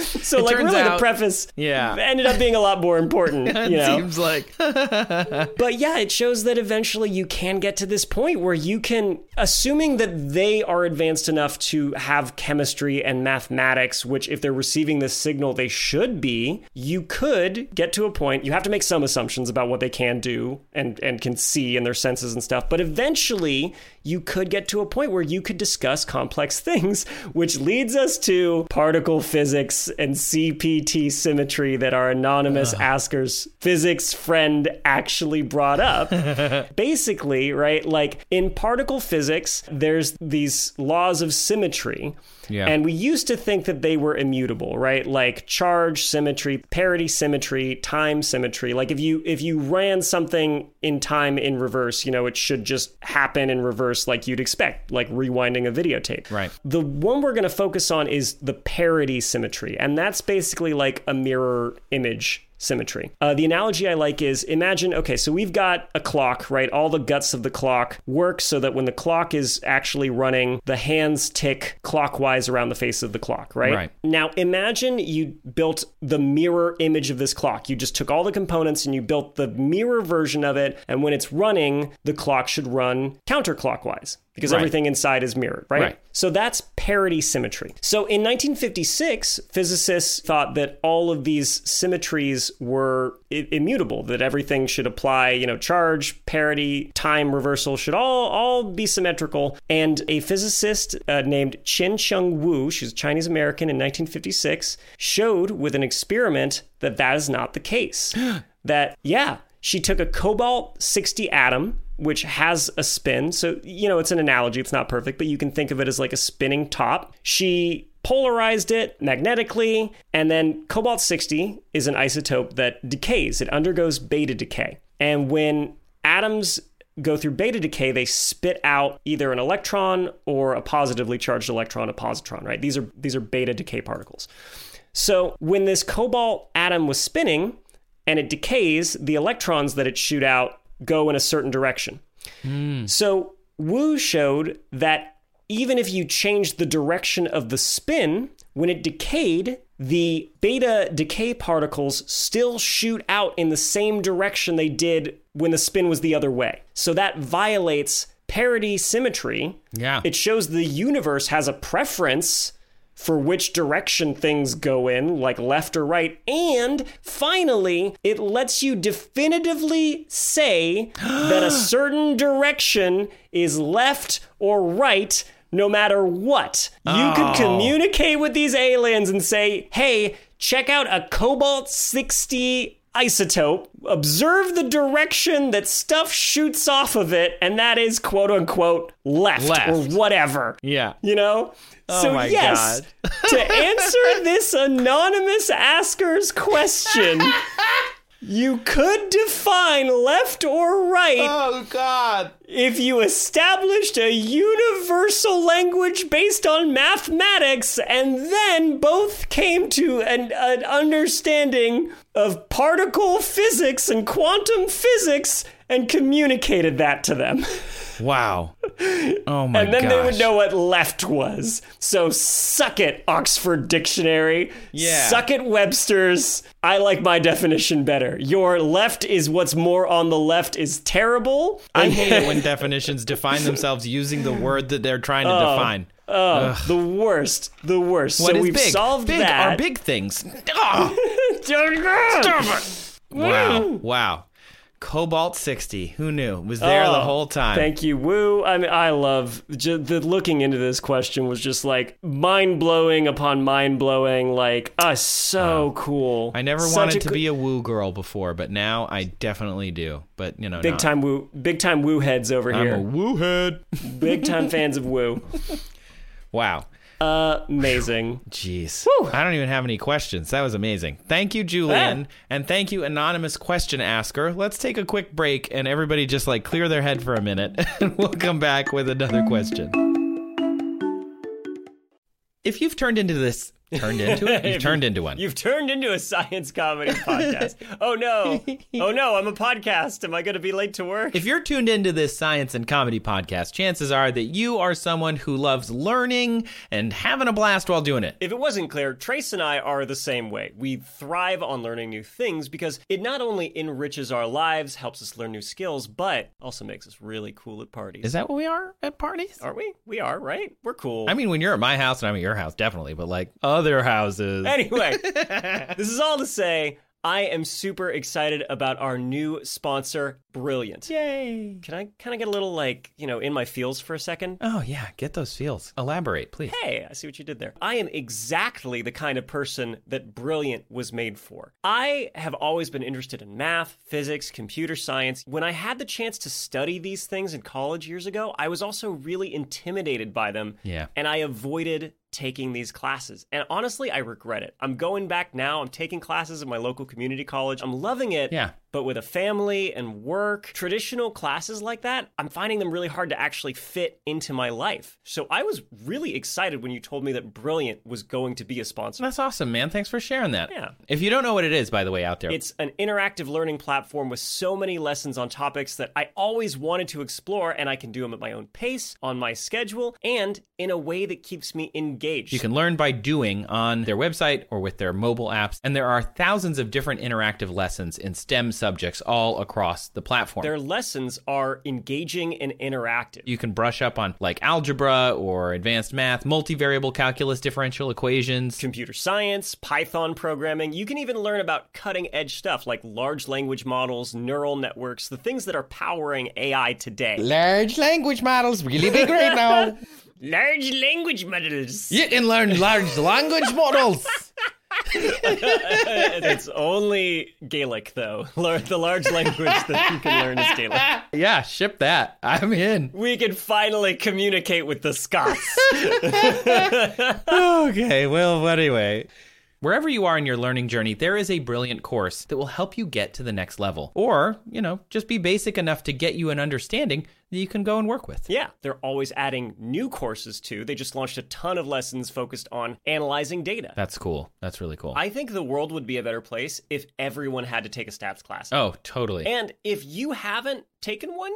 so like really the preface Yeah. ended up being a lot more important you know? Seems like. But yeah it shows that eventually you can get to this point where you can assuming that they are advanced enough to have chemistry and mathematics which if they're receiving this signal they should be you could get to a point you have to make some assumptions about what they can do and and can see in their senses and stuff but eventually you could get to a point where you could discuss complex things which leads us to particle physics and CPT symmetry that our anonymous asker's physics friend actually brought up basically, right? Like in particle physics, there's these laws of symmetry. Yeah. And we used to think that they were immutable, right? Like charge symmetry, parity symmetry, time symmetry. Like if you if you ran something in time in reverse, you know, it should just happen in reverse like you'd expect, like rewinding a videotape. Right. The one we're going to focus on is the parity symmetry, and that's basically like a mirror image symmetry. Uh, the analogy I like is imagine, okay, so we've got a clock, right? All the guts of the clock work so that when the clock is actually running, the hands tick clockwise around the face of the clock, right? Right. Now imagine you built the mirror image of this clock. You just took all the components and you built the mirror version of it, and when it's running, the clock should run counterclockwise because Right. everything inside is mirrored, right? Right. So that's parity symmetry. So in 1956, physicists thought that all of these symmetries were I- immutable, that everything should apply, you know, charge, parity, time reversal should all all be symmetrical. And a physicist uh, named Chien-Shiung Wu, she's a Chinese American in 1956, showed with an experiment that that is not the case. that yeah, she took a cobalt 60 atom which has a spin. So, you know, it's an analogy, it's not perfect, but you can think of it as like a spinning top. She polarized it magnetically, and then cobalt 60 is an isotope that decays, it undergoes beta decay. And when atoms go through beta decay, they spit out either an electron or a positively charged electron, a positron, right? These are these are beta decay particles. So when this cobalt atom was spinning and it decays, the electrons that it shoot out go in a certain direction. So Wu showed that even if you changed the direction of the spin, when it decayed, the beta decay particles still shoot out in the same direction they did when the spin was the other way. So that violates parity symmetry. Yeah. It shows the universe has a preference for which direction things go in, like left or right. And finally, it lets you definitively say that a certain direction is left or right. No matter what, you could oh. communicate with these aliens and say, hey, check out a cobalt 60 isotope, observe the direction that stuff shoots off of it, and that is quote unquote left, Left. or whatever. Yeah. You know? Oh so my yes, to answer this anonymous asker's question, you could define left or right Oh God. if you established a universal language based on mathematics and then both came to an, an understanding of particle physics and quantum physics and communicated that to them. Wow. Oh my god. and then gosh. they would know what left was. So suck it, Oxford Dictionary. Yeah. Suck it, Webster's. I like my definition better. Your left is what's more on the left is terrible. I hate it when definitions define themselves using the word that they're trying to define. Oh, the worst. The worst. What so is we've big? solved big that. are big things. Ah, wow. Wow. Cobalt 60. Who knew? Was there the Oh, whole time. Thank you, Wu. I mean, I love ju- the looking into this question was just like mind blowing upon mind blowing. Like, ah, so cool. I never Such wanted to coo- be a woo girl before, but now I definitely do. But, you know, big not- time Woo, big time Woo heads over I'm here. a woo head. big time fans of Wu. Wow. Amazing. Jeez. I don't even have any questions. That was amazing. Thank you, Julian. And thank you, anonymous question asker. Let's take a quick break and everybody just like clear their head for a minute. and we'll come back with another question. If you've turned into this, turned into it? You've turned into one. You've turned into a science comedy podcast. oh no. Oh no, I'm a podcast. Am I going to be late to work? If you're tuned into this science and comedy podcast, chances are that you are someone who loves learning and having a blast while doing it. If it wasn't clear, Trace and I are the same way. We thrive on learning new things because it not only enriches our lives, helps us learn new skills, but also makes us really cool at parties. Is that what we are at parties? Aren't we? We are, right? We're cool. I mean, when you're at my house and I'm at your house, definitely, but like other houses. Anyway, this is all to say, I am super excited about our new sponsor, Brilliant. Yay. Can I kind of get a little like, you know, in my feels for a second? Oh, yeah. Get those feels. Elaborate, please. Hey, I see what you did there. I am exactly the kind of person that Brilliant was made for. I have always been interested in math, physics, computer science. When I had the chance to study these things in college years ago, I was also really intimidated by them. Yeah. And I avoided taking these classes. And honestly, I regret it. I'm going back now. I'm taking classes at my local community college. I'm loving it. Yeah. But with a family and work, traditional classes like that, I'm finding them really hard to actually fit into my life. So I was really excited when you told me that Brilliant was going to be a sponsor. That's awesome, man. Thanks for sharing that. Yeah. If you don't know what it is, by the way, out there, It's an interactive learning platform with so many lessons on topics that I always wanted to explore, and I can do them at my own pace, on my schedule, and in a way that keeps me engaged. you can learn by doing on their website or with their mobile apps. And there are thousands of different interactive lessons in STEM subjects all across the platform. Their lessons are engaging and interactive. you can brush up on like algebra or advanced math, multivariable calculus, differential equations. computer science, Python programming. You can even learn about cutting edge stuff like large language models, neural networks, the things that are powering AI today. Large language models, really big right now. Large language models. You can learn large language models. it's only Gaelic, though. The large language that you can learn is Gaelic. Yeah, ship that. I'm in. We can finally communicate with the Scots. okay, well, anyway. Wherever you are in your learning journey, there is a brilliant course that will help you get to the next level. Or, you know, just be basic enough to get you an understanding that you can go and work with. yeah, they're always adding new courses too. They just launched a ton of lessons focused on analyzing data. That's cool. That's really cool. I think the world would be a better place if everyone had to take a stats class. oh, totally. And if you haven't taken one,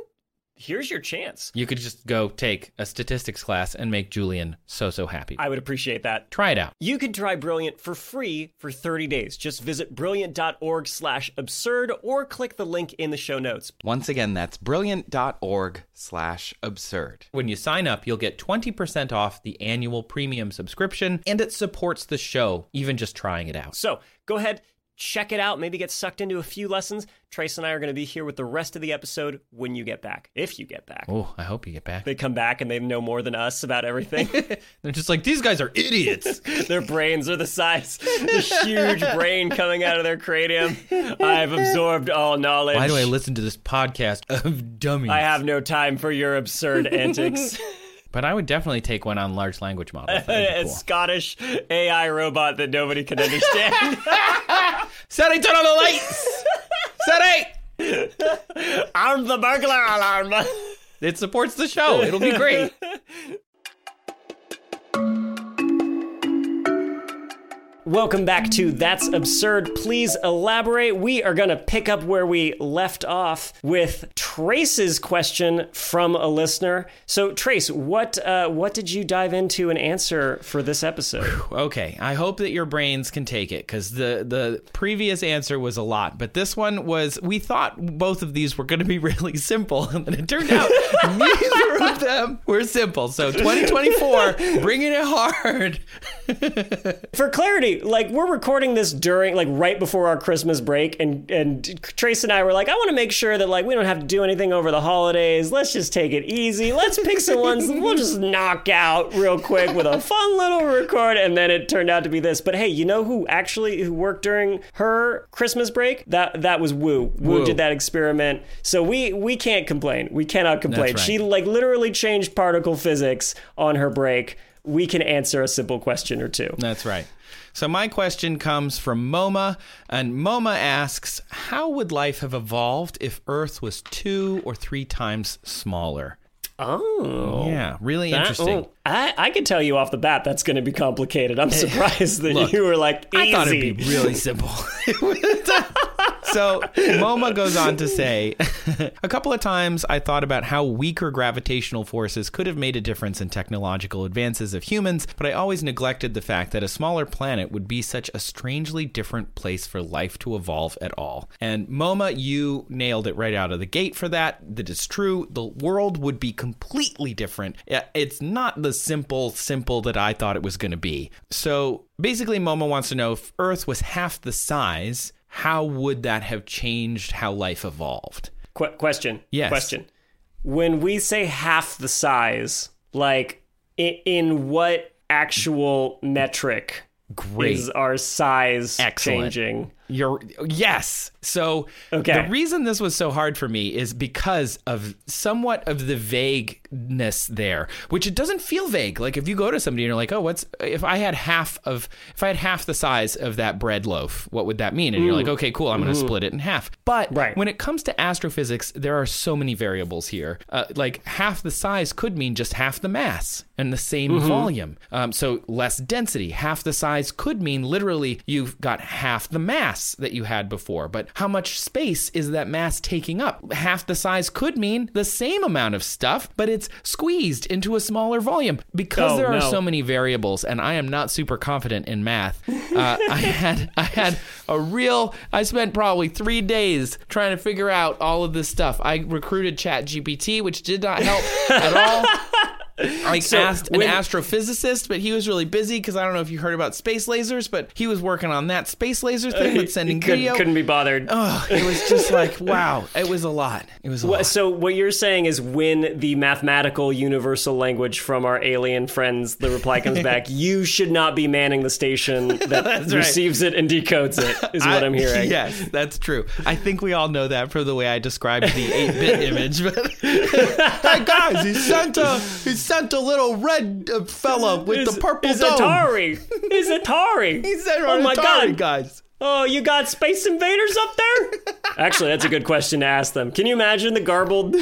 here's your chance. you could just go take a statistics class and make Julian so, so happy. I would appreciate that. Try it out. You can try Brilliant for free for 30 days. Just visit brilliant.org slash absurd or click the link in the show notes. Once again, that's brilliant.org slash absurd. When you sign up, you'll get 20% off the annual premium subscription, and it supports the show, even just trying it out. So go ahead, check it out, maybe get sucked into a few lessons. Trace and I are going to be here with the rest of the episode when you get back, if you get back. Oh, I hope you get back. They come back and they know more than us about everything. They're just like, these guys are idiots. their brains are the size, the huge brain coming out of their cranium. I've absorbed all knowledge. Why do I listen to this podcast of dummies? I have no time for your absurd antics. But I would definitely take one on large language models. a cool. Scottish AI robot that nobody can understand. Sari, turn on the lights! Sari! Arm the burglar alarm. It supports the show. It'll be great. Welcome back to That's Absurd. Please elaborate. We are going to pick up where we left off with Trace's question from a listener. So, Trace, what uh, what did you dive into and answer for this episode? Okay, I hope that your brains can take it because the the previous answer was a lot, but this one was we thought both of these were going to be really simple, and then it turned out neither of them were simple. So 2024, bringing it hard. For clarity, like we're recording this during like right before our Christmas break and and Trace and I were like I want to make sure that like we don't have to do anything over the holidays. Let's just take it easy. Let's pick some ones we'll just knock out real quick with a fun little record and then it turned out to be this. But hey, you know who actually who worked during her Christmas break? That that was Wu. Woo, Woo. did that experiment. So we we can't complain. We cannot complain. Right. She like literally changed particle physics on her break. We can answer a simple question or two. That's right. So my question comes from Moma, and Moma asks, "How would life have evolved if Earth was two or three times smaller?" Oh. Yeah, really That- interesting. oh, I, I can tell you off the bat that's going to be complicated. I'm surprised that Look, you were like easy. I thought it'd be really simple. so Moma goes on to say, a couple of times I thought about how weaker gravitational forces could have made a difference in technological advances of humans, but I always neglected the fact that a smaller planet would be such a strangely different place for life to evolve at all. And Moma, you nailed it right out of the gate for that. That is true. The world would be completely different. It's not the simple, simple that I thought it was going to be. So basically, Moma wants to know if Earth was half the size, how would that have changed how life evolved? Qu- question. Yes. Question. When we say half the size, like in, in what actual metric Great. is our size Excellent. changing? You're yes. So Okay. the reason this was so hard for me is because of somewhat of the vagueness there, which it doesn't feel vague. Like if you go to somebody and you're like, "Oh, what's if I had half of if I had half the size of that bread loaf, what would that mean?" And you're like, "Okay, cool, I'm going to split it in half." But Right. when it comes to astrophysics, there are so many variables here. Uh, like half the size could mean just half the mass and the same volume. Um, so less density. Half the size could mean literally you've got half the mass that you had before. But how much space is that mass taking up? Half the size could mean the same amount of stuff, but it's squeezed into a smaller volume because Oh, there are no. so many variables, and I am not super confident in math. Uh, I had I had a real. I spent probably three days trying to figure out all of this stuff. I recruited ChatGPT, which did not help at all. I asked an when- astrophysicist, but he was really busy because I don't know if you heard about space lasers, but he was working on that space laser thing with sending Couldn't, video. couldn't be bothered. Ugh, it was just like wow, it was a lot. It was lot. So what you're saying is when the mathematical universal language from our alien friends, the reply comes back, you should not be manning the station that right. receives it and decodes it, is what I- I'm hearing. Yes, that's true. I think we all know that from the way I described the 8-bit image. But hey guys, he sent a he sent a little red uh, fella with Is- the purple is dome. Atari. Is Atari. He said, oh my Atari, god. guys. Oh, you got Space Invaders up there? Actually, that's a good question to ask them. Can you imagine the garbled?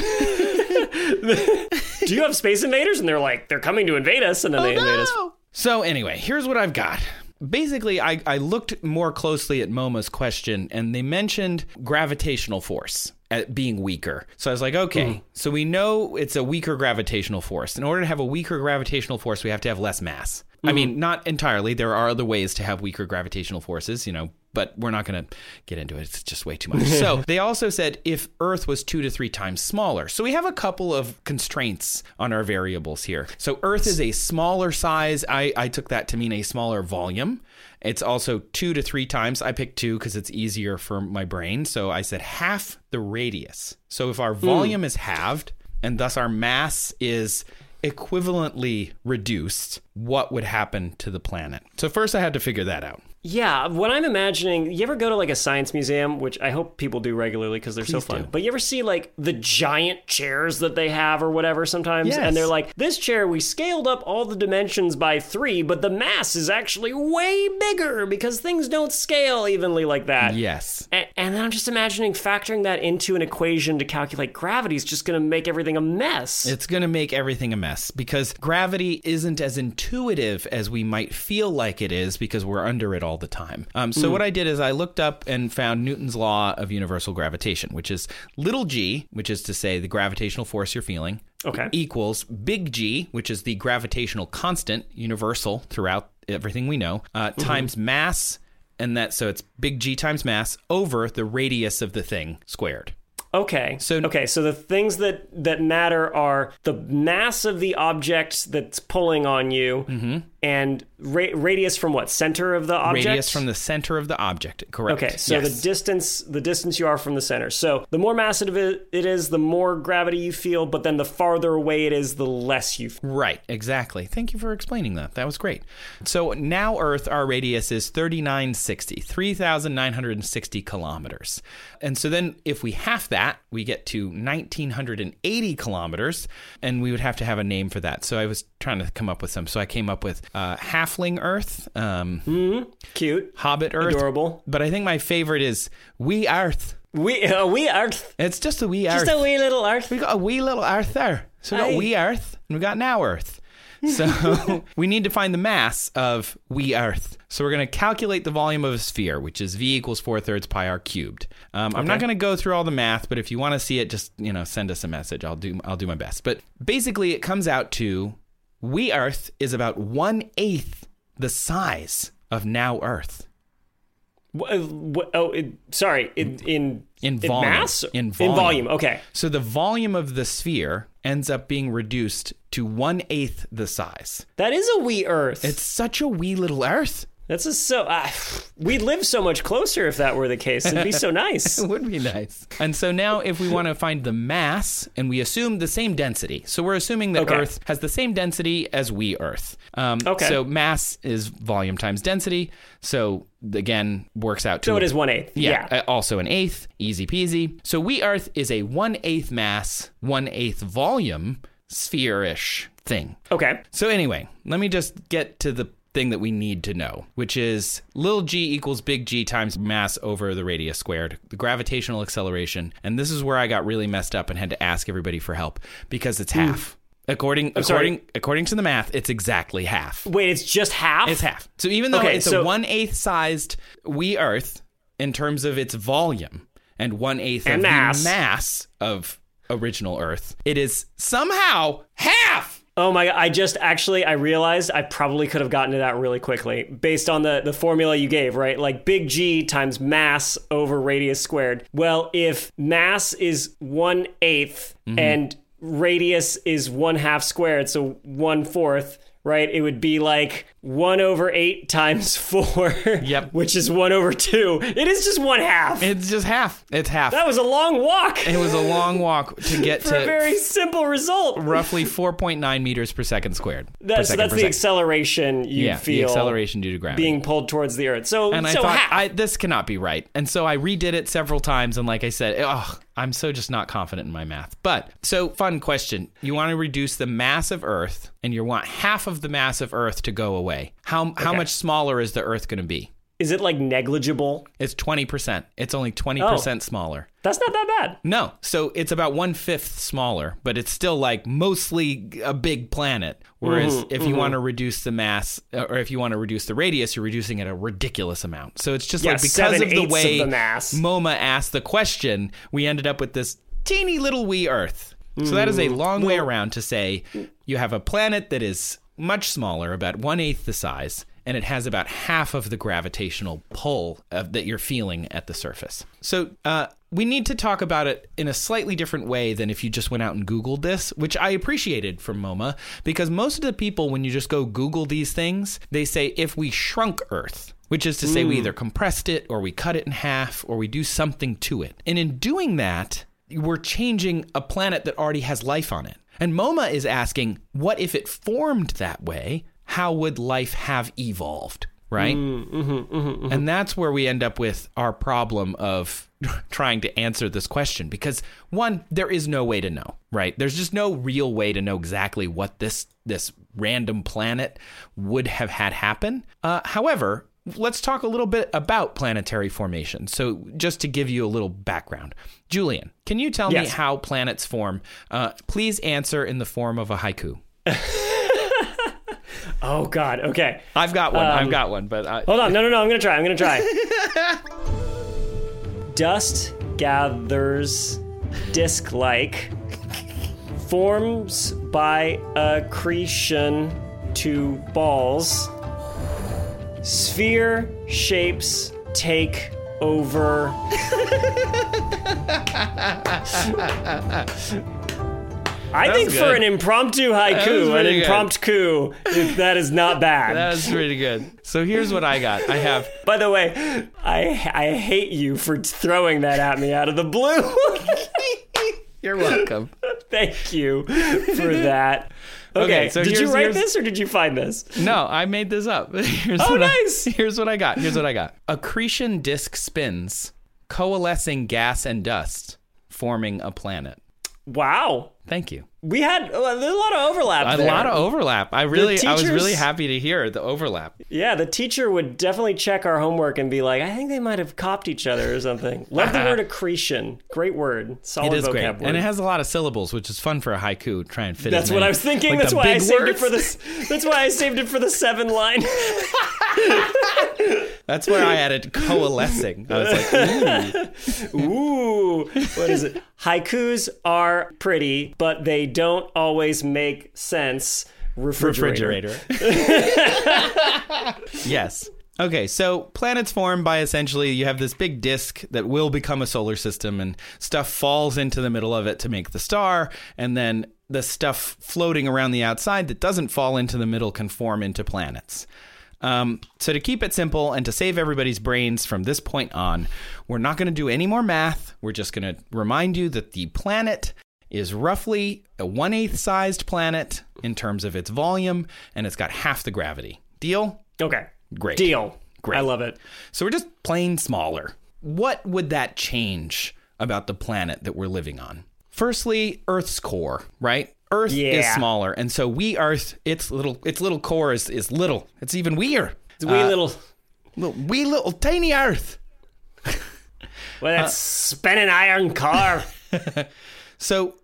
Do you have Space Invaders? And they're like, they're coming to invade us, and then they invade us. So anyway, here's what I've got. Basically, I, I looked more closely at Moma's question, and they mentioned gravitational force at being weaker. So I was like, okay, mm-hmm. so we know it's a weaker gravitational force. In order to have a weaker gravitational force, we have to have less mass. I mm-hmm. mean, not entirely. There are other ways to have weaker gravitational forces, you know, but we're not going to get into it. It's just way too much. so they also said if Earth was two to three times smaller. So we have a couple of constraints on our variables here. So Earth is a smaller size. I, I took that to mean a smaller volume. It's also two to three times. I picked two because it's easier for my brain. So I said half the radius. So if our hmm. volume is halved and thus our mass is equivalently reduced, what would happen to the planet? So first I had to figure that out. Yeah, what I'm imagining, you ever go to like a science museum, which I hope people do regularly because they're so fun. do. But you ever see like the giant chairs that they have or whatever sometimes? Yes. And they're like, this chair, we scaled up all the dimensions by three, but the mass is actually way bigger because things don't scale evenly like that. Yes. And, and then I'm just imagining factoring that into an equation to calculate gravity is just going to make everything a mess. It's going to make everything a mess because gravity isn't as intuitive as we might feel like it is because we're under it all all the time. Um, so what I did is I looked up and found Newton's law of universal gravitation, which is little g, which is to say the gravitational force you're feeling, Okay. equals big G, which is the gravitational constant, universal throughout everything we know, uh, times mass, and that so it's big G times mass over the radius of the thing squared. Okay. So- okay, so the things that that matter are the mass of the object that's pulling on you, Mm-hmm. And ra- radius from what center of the object. Radius from the center of the object. Correct. Okay, so Yes. the distance the distance you are from the center. So the more massive it it is, the more gravity you feel, but then the farther away it is, the less you feel. Right, exactly. Thank you for explaining that. That was great. So now Earth, our radius is 3960, 3,960 kilometers. And so then if we half that, we get to 1,980 kilometers, and we would have to have a name for that. So I was trying to come up with some. So I came up with uh, Halfling Earth, um, Cute. Hobbit Earth. Adorable. But I think my favorite is Wee Earth. We uh, wee Earth. It's just a wee Earth. Just a wee little Earth. We got a wee little Earth there. So we got Aye. wee Earth and we got now Earth. So we need to find the mass of wee Earth. So we're going to calculate the volume of a sphere, which is v equals four thirds pi r cubed. Um, I'm not going to go through all the math, but if you want to see it, just you know send us a message. I'll do I'll do my best. But basically, it comes out to wee Earth is about one eighth the size of now Earth. Wh- uh, oh, it, sorry. In in In volume. mass. In volume. volume. Okay. So the volume of the sphere ends up being reduced to one eighth the size. That is a wee Earth. It's such a wee little Earth. That's a so. Uh, we'd live so much closer if that were the case. It'd be so nice. It would be nice. And so now, if we want to find the mass, and we assume the same density, so we're assuming that Okay. Earth has the same density as wee Earth. Um, Okay. So mass is volume times density. So again, works out to So it is one eighth. Yeah, Yeah. uh, also an eighth, easy peasy. So wee Earth is a one eighth mass, one eighth volume, sphere-ish thing. Okay. So anyway, let me just get to the thing that we need to know, which is little g equals big G times mass over the radius squared, the gravitational acceleration. And this is where I got really messed up and had to ask everybody for help because it's hmm. half. According sorry. according according to the math, it's exactly half. Wait, it's just half. It's half. So even though Okay, it's a one eighth sized wee Earth in terms of its volume and one eighth of mass. the mass of original Earth, it is somehow half. Oh my god! I just actually I realized I probably could have gotten to that really quickly based on the the formula you gave, right? Like big G times mass over radius squared. Well, if mass is one mm-hmm. and radius is one half squared, so one fourth, right? It would be like one over eight times four. Yep. which is one over two. It is just one half. It's just half. It's half. that was a long walk It was a long walk to get for a to very simple result. roughly 4.9 meters per second squared. per That's second that's the second. acceleration you yeah, feel the acceleration due to gravity. being pulled towards the earth. So and I thought half. I, this cannot be right, and so I redid it several times. And like I said, oh, I'm so just not confident in my math. But so fun question: You want to reduce the mass of Earth, and you want half of the mass of Earth to go away. How how much smaller is the Earth going to be? Is it like negligible? It's 20 percent. It's only 20 percent smaller. That's not that bad. No, so it's about one fifth smaller, but it's still like mostly a big planet. Whereas Mm-hmm, if you want to reduce the mass, uh, or if you want to reduce the radius, you're reducing it a ridiculous amount. So it's just Yeah, like because of the eighths of way the. Moma asked the question, we ended up with this teeny little wee Earth. So that is Mm. a long way around to say you have a planet that is much smaller, about one eighth the size, and it has about half of the gravitational pull of, that you're feeling at the surface. So uh, we need to talk about it in a slightly different way than if you just went out and Googled this, which I appreciated from Moma, because most of the people, when you just go Google these things, they say if we shrunk Earth. Which is to say, we either compressed it or we cut it in half or we do something to it. And in doing that, we're changing a planet that already has life on it. And Moma is asking, what if it formed that way? How would life have evolved? Right? And that's where we end up with our problem of trying to answer this question because one, there is no way to know, right? There's just no real way to know exactly what this this random planet would have had happen. Uh, however, let's talk a little bit about planetary formation. So, just to give you a little background, Julian, can you tell me how planets form? Uh, please answer in the form of a haiku. Oh God. Okay. I've got one. Um, I've got one, but I, Hold on. No, no, no. I'm gonna try. I'm gonna try. Dust gathers disc-like, forms by accretion to balls. Sphere shapes take over. I think for an impromptu haiku, an impromptu, that is not bad. that was pretty good. So here's what I got. I have By the way, I I hate you for throwing that at me out of the blue. You're welcome. Thank you for that. Okay, Okay, so did you write this or did you find this? No, I made this up. Here's Oh, what I- nice. here's what I got. Here's what I got. Accretion disk spins, coalescing gas and dust, forming a planet. Wow, Thank you. we had a lot of overlap. A there. lot of overlap. I really, I was really happy to hear the overlap. Yeah, the teacher would definitely check our homework and be like, "I think they might have copped each other or something." Love the word accretion. Great word. Solid It is vocab great, word. and it has a lot of syllables, which is fun for a haiku. Try and fit. That's what I was thinking. like that's why I saved it for this. That's why I saved it for the seven line. That's where I added coalescing. I was like, ooh. Ooh, what is it? Haikus are pretty, but they don't always make sense. Refrigerator. refrigerator. yes. Okay, so planets form by essentially you have this big disk that will become a solar system, and stuff falls into the middle of it to make the star, and then the stuff floating around the outside that doesn't fall into the middle can form into planets. Um, so to keep it simple and to save everybody's brains from this point on, we're not going to do any more math. We're just going to remind you that the planet is roughly a one eighth sized planet in terms of its volume, and it's got half the gravity. Deal? Okay. Great. Deal. Great. I love it. So we're just plain smaller. What would that change about the planet that we're living on? Firstly, Earth's core, right? Earth is smaller, and so wee Earth, its little its little core is, is little. It's even weirder. It's wee Uh, little. little wee little tiny Earth. Well, that's spinning iron car. So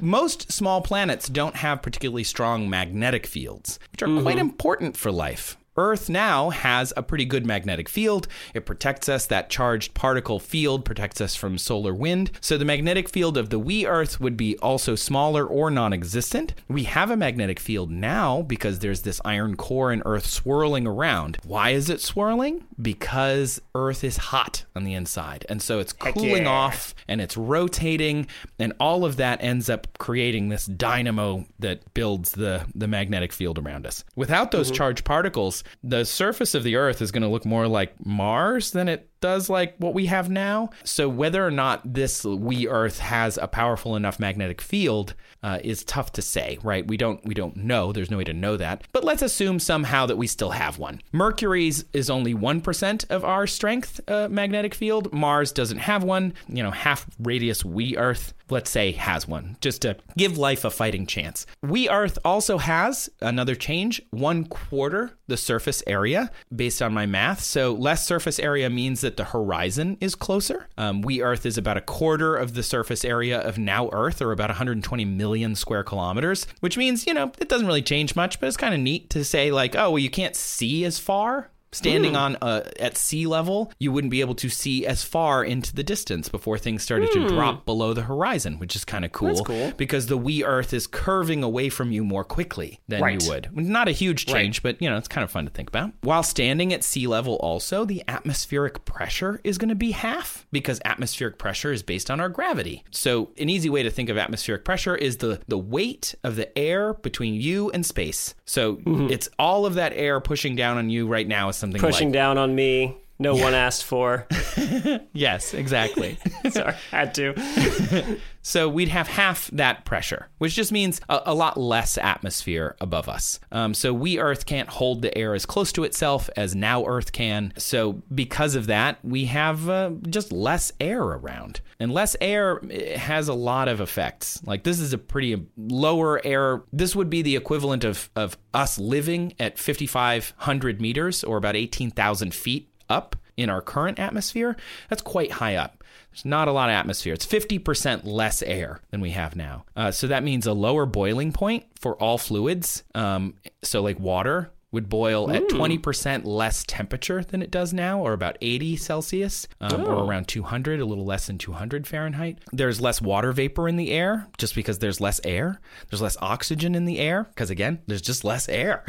most small planets don't have particularly strong magnetic fields, which are quite mm-hmm. important for life. Earth now has a pretty good magnetic field. It protects us. That charged particle field protects us from solar wind. So the magnetic field of the wee Earth would be also smaller or non existent. We have a magnetic field now because there's this iron core in Earth swirling around. Why is it swirling? Because Earth is hot on the inside. And so it's cooling yeah. off and it's rotating and all of that ends up creating this dynamo that builds the the magnetic field around us. Without those mm-hmm. charged particles, the surface of the earth is going to look more like Mars than it does like what we have now. So whether or not this wee earth has a powerful enough magnetic field uh, is tough to say, right? We don't we don't know. There's no way to know that. But let's assume somehow that we still have one. Mercury's is only 1% of our strength uh, magnetic field. Mars doesn't have one. You know, half radius wee Earth, let's say, has one, just to give life a fighting chance. Wee Earth also has another change, one quarter the surface area based on my math. So less surface area means that the horizon is closer. Um, wee Earth is about a quarter of the surface area of now Earth, or about 120 million square kilometers, which means, you know, it doesn't really change much, but it's kind of neat to say, like, oh, well, you can't see as far. Standing hmm. on uh, at sea level, you wouldn't be able to see as far into the distance before things started to hmm. drop below the horizon, which is kind of cool, cool. because the wee Earth is curving away from you more quickly than Right. you would. Not a huge change, but you know it's kind of fun to think about. While standing at sea level, also the atmospheric pressure is going to be half because atmospheric pressure is based on our gravity. So an easy way to think of atmospheric pressure is the the weight of the air between you and space. So mm-hmm. it's all of that air pushing down on you right now something Pushing like down on me. No one asked for. yes, exactly. Sorry, had to. So we'd have half that pressure, which just means a, a lot less atmosphere above us. Um, so wee Earth can't hold the air as close to itself as now Earth can. So because of that, we have uh, just less air around. And less air has a lot of effects. Like this is a pretty lower air. This would be the equivalent of, of us living at 5,500 meters or about 18,000 feet up in our current atmosphere, that's quite high up. There's not a lot of atmosphere. It's 50% less air than we have now. Uh, so that means a lower boiling point for all fluids. Um, so, like water, would boil at 20% less temperature than it does now, or about 80 Celsius, um, or around 200, a little less than 200 Fahrenheit. There's less water vapor in the air just because there's less air. There's less oxygen in the air because again, there's just less air.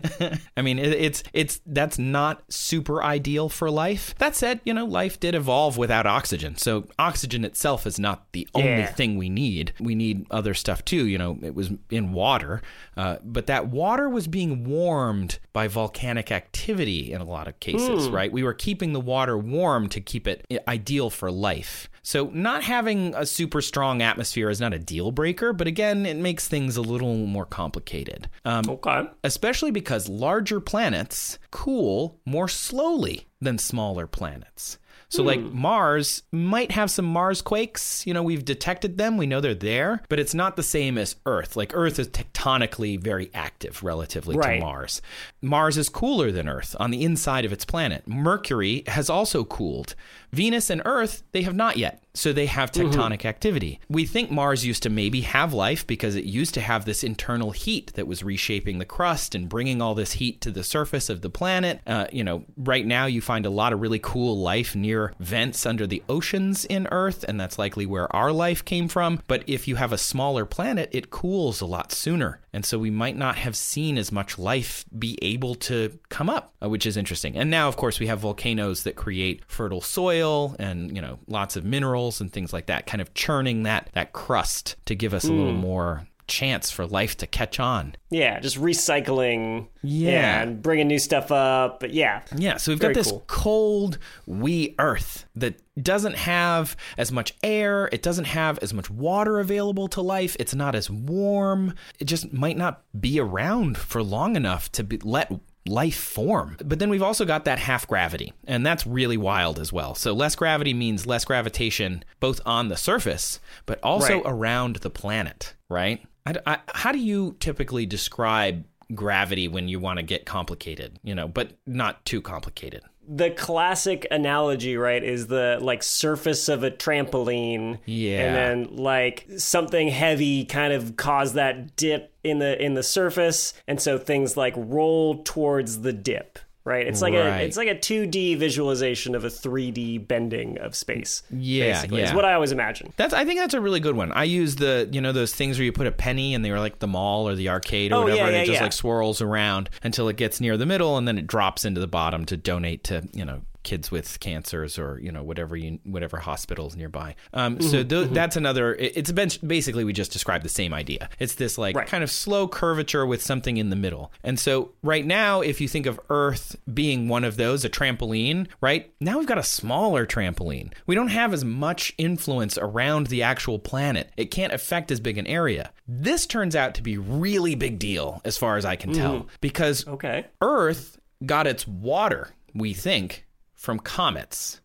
I mean, it, it's it's that's not super ideal for life. That said, you know, life did evolve without oxygen, so oxygen itself is not the only Yeah. thing we need. We need other stuff too. You know, it was in water, uh, but that water was being warmed by volcanic activity in a lot of cases, right? We were keeping the water warm to keep it ideal for life. So, not having a super strong atmosphere is not a deal breaker, but again, it makes things a little more complicated. Um, Okay. especially because larger planets cool more slowly than smaller planets. So, like hmm. Mars might have some Mars quakes. You know, we've detected them, we know they're there, but it's not the same as Earth. Like, Earth is tectonically very active relatively Right. to Mars. Mars is cooler than Earth on the inside of its planet. Mercury has also cooled. Venus and Earth, they have not yet. So they have tectonic activity. We think Mars used to maybe have life because it used to have this internal heat that was reshaping the crust and bringing all this heat to the surface of the planet. Uh, you know, right now you find a lot of really cool life near vents under the oceans in Earth, and that's likely where our life came from. But if you have a smaller planet, it cools a lot sooner. And so we might not have seen as much life be able to come up, uh, which is interesting. And now, of course, we have volcanoes that create fertile soil and, you know, lots of minerals and things like that, kind of churning that, that crust to give us a little more chance for life to catch on. Yeah, just recycling. Yeah. and bringing new stuff up. But yeah, Yeah, so we've Very got this cool. cold, wee Earth that doesn't have as much air. It doesn't have as much water available to life. It's not as warm. It just might not be around for long enough to be, let life form. But then we've also got that half gravity, and that's really wild as well. So less gravity means less gravitation both on the surface, but also Right. around the planet, right? I, I- how do you typically describe gravity when you want to get complicated, you know, but not too complicated? the classic analogy, right, is the like surface of a trampoline. Yeah. And then like something heavy kind of caused that dip in the in the surface. And so things like roll towards the dip. Right. It's like Right. a it's like a 2D visualization of a 3D bending of space. Yeah, Basically. Is what I always imagine. That's I think that's a really good one. I use the you know those things where you put a penny and they were like the mall or the arcade or Oh, whatever, yeah, and it just yeah. like swirls around until it gets near the middle and then it drops into the bottom to donate to you know kids with cancers or you know whatever you whatever hospitals nearby. Um, Mm-hmm, so th- that's another. it- It's basically we just described the same idea. It's this like Right. kind of slow curvature with something in the middle. And so right now, if you think of Earth being one of those, a trampoline, right now we've got a smaller trampoline. We don't have as much influence around the actual planet. It can't affect as big an area. This turns out to be really big deal as far as I can tell because Okay. Earth got its water, we think, from comets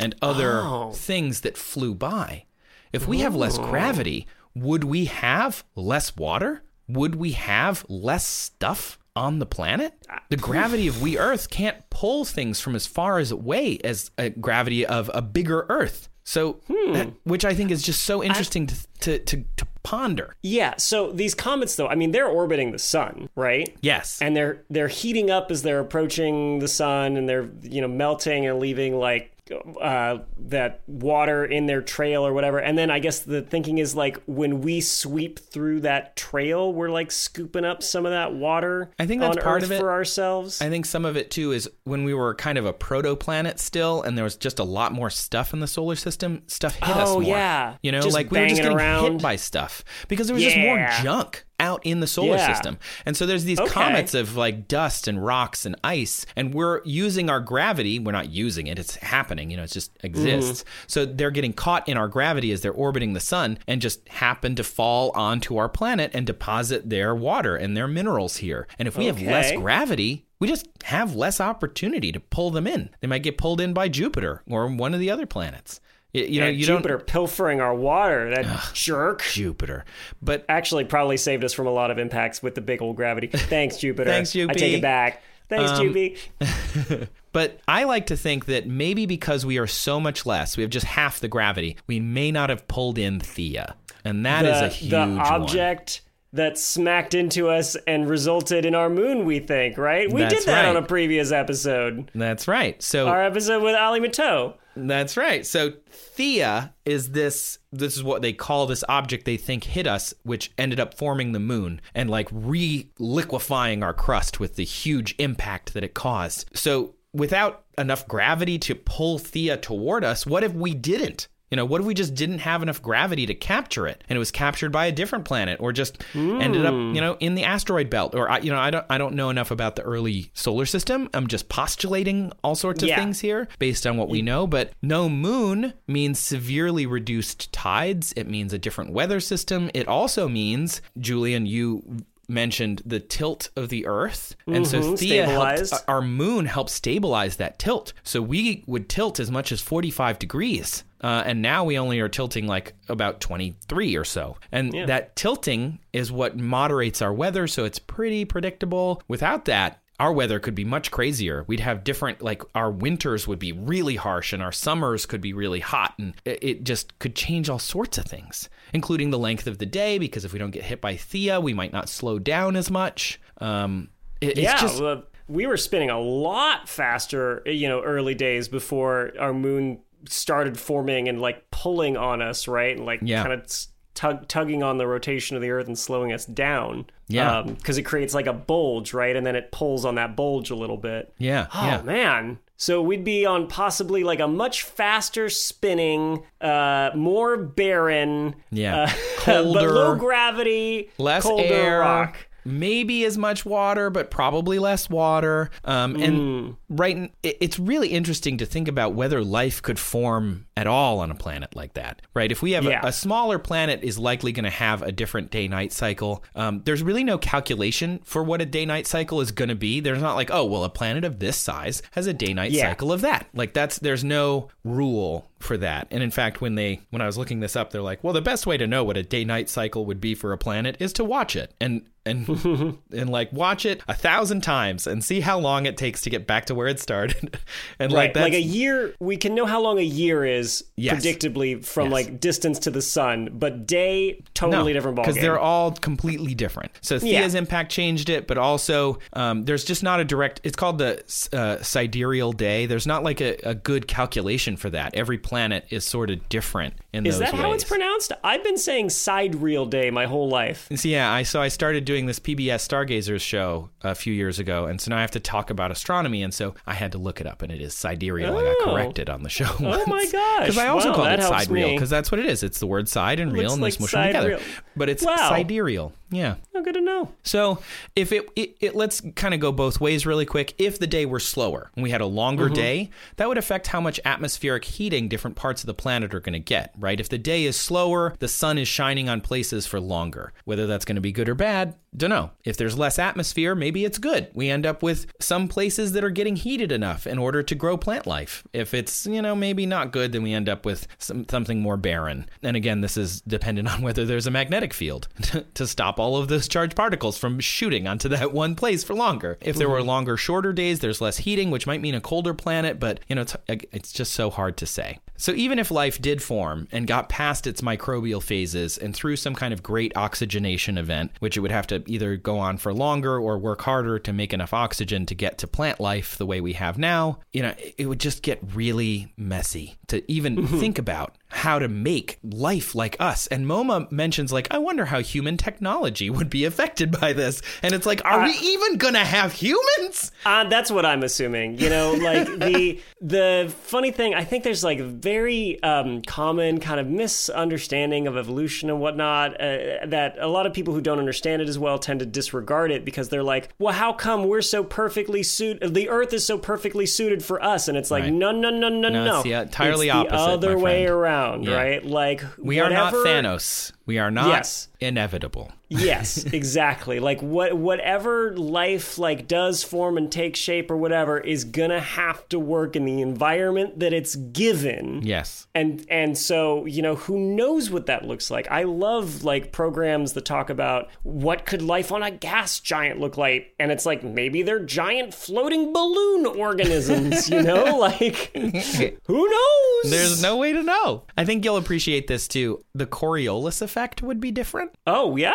and other Oh. things that flew by. If we have less gravity, would we have less water? Would we have less stuff on the planet? Ah. The gravity of wee Earth can't pull things from as far as away as a gravity of a bigger Earth. So, hmm. that, which I think is just so interesting to, to, to, to ponder. Yeah, so these comets though, I mean they're orbiting the sun, right? Yes. and they're they're heating up as they're approaching the sun and they're you know melting and leaving like uh, that water in their trail or whatever and then i guess the thinking is like when we sweep through that trail we're like scooping up some of that water I think that's part Earth of it. for ourselves I think some of it too is when we were kind of a protoplanet still, and there was just a lot more stuff in the solar system. Stuff hit us Oh, more. yeah. you know, Just like we were just getting around. hit by stuff because there was just more junk out in the solar Yeah. system, and so there's these Okay. comets of like dust and rocks and ice, and we're using our gravity. We're not using it; it's happening. You know, it just exists. Mm-hmm. So they're getting caught in our gravity as they're orbiting the sun, and just happen to fall onto our planet and deposit their water and their minerals here. And if we have less gravity, we just have less opportunity to pull them in. They might get pulled in by Jupiter or one of the other planets. You know, you jupiter pilfering our water that jerk Jupiter, but actually probably saved us from a lot of impacts with the big old gravity thanks jupiter Thanks, i take it back Thanks, Um. But I like to think that maybe because we are so much less, we have just half the gravity, we may not have pulled in Theia. And that is the, a huge the one. That smacked into us and resulted in our moon, we think, right? We That's did that on a previous episode. That's right. So Our episode with Ali Mateau. That's right. So Theia is this this is what they call this object they think hit us, which ended up forming the moon and like re-liquefying our crust with the huge impact that it caused. So without enough gravity to pull Theia toward us, what if we didn't? You know, what if we just didn't have enough gravity to capture it, and it was captured by a different planet, or just ended up, you know, in the asteroid belt? Or I, you know, I don't, I don't know enough about the early solar system. I'm just postulating all sorts of Yeah. things here based on what we know. But no moon means severely reduced tides. It means a different weather system. It also means, Julian, you mentioned the tilt of the Earth, and so Mhm, Theia helped, our moon helped stabilize that tilt. So we would tilt as much as 45 degrees. Uh, and now we only are tilting like about 23 or so. And Yeah. that tilting is what moderates our weather. So it's pretty predictable. Without that, our weather could be much crazier. We'd have different, like our winters would be really harsh and our summers could be really hot. And it, it just could change all sorts of things, including the length of the day. Because if we don't get hit by Theia, we might not slow down as much. Um, it- it's yeah, just well, we were spinning a lot faster, you know, early days before our moon started forming and like pulling on us, right? And like Yeah. kind of tug- tugging on the rotation of the Earth and slowing us down. Yeah. because it creates like a bulge, right? And then it pulls on that bulge a little bit. yeah, Oh yeah. man. So we'd be on possibly like a much faster spinning, uh, more barren, Yeah. uh, but Colder, low gravity, less colder air, rock. Maybe as much water, but probably less water. Um, Hmm. and right, it's really interesting to think about whether life could form at all on a planet like that. Right? If we have a- a, smaller planet, is likely going to have a different day-night cycle. Um, there's really no calculation for what a day-night cycle is going to be. There's not like, oh, well, a planet of this size has a day-night Yeah. cycle of that. Like that's there's no rule for that. And in fact, when they when I was looking this up, they're like, well, the best way to know what a day night cycle would be for a planet is to watch it and and and like watch it a thousand times and see how long it takes to get back to where it started. and like Right, that's like a year. We can know how long a year is Yes. predictably from Yes. like distance to the sun, but day totally different ballgame. because they're all completely different. So Theia's Yeah. impact changed it, but also um, there's just not a direct. It's called the uh, sidereal day. There's not like a, a good calculation for that. Every planet is sort of different in is those that how it's pronounced? I've been saying side reel day my whole life. So yeah, I so I started doing this PBS Stargazers show a few years ago, and so now I have to talk about astronomy, and so I had to look it up, and it is sidereal. I got Oh. corrected on the show. Oh my gosh. Because I also Wow, called it sidereal because that's what it is. It's the word side and real, Looks and they like smush them together. sidereal. But it's Wow. sidereal. Yeah. Oh, good to know. So if it, it, it let's kind of go both ways really quick. If the day were slower and we had a longer Mm-hmm. day, that would affect how much atmospheric heating different parts of the planet are going to get, right? If the day is slower, the sun is shining on places for longer. Whether that's going to be good or bad, don't know. If there's less atmosphere, maybe it's good. We end up with some places that are getting heated enough in order to grow plant life. If it's, you know, maybe not good, then we end up with some, something more barren. And again, this is dependent on whether there's a magnetic field to stop all of those charged particles from shooting onto that one place for longer. If there were mm-hmm. longer, shorter days, there's less heating, which might mean a colder planet, but you know, it's, it's just so hard to say. So even if life did form and got past its microbial phases and through some kind of great oxygenation event, which it would have to either go on for longer or work harder to make enough oxygen to get to plant life the way we have now, you know, it would just get really messy to even think about how to make life like us. And Moma mentions like, I wonder how human technology would be affected by this. And it's like, are we even gonna have humans? Uh, that's what I'm assuming. You know, like the the funny thing, I think there's like a very um, common kind of misunderstanding of evolution and whatnot uh, that a lot of people who don't understand it as well tend to disregard it because they're like, well, how come we're so perfectly suited? The Earth is so perfectly suited for us, and it's like, Right. no, no, no, no, No, no. it's the uh, entirely It's the opposite, other way around, Yeah. right? Like We are not Thanos. We are not Yes. inevitable. Yes, exactly. like what whatever life like does form and take shape or whatever is gonna have to work in the environment that it's given. Yes. And and so, you know, who knows what that looks like? I love like programs that talk about what could life on a gas giant look like. And it's like maybe they're giant floating balloon organisms, you know? Like who knows? There's no way to know. I think you'll appreciate this too. The Coriolis effect would be different. Oh yeah?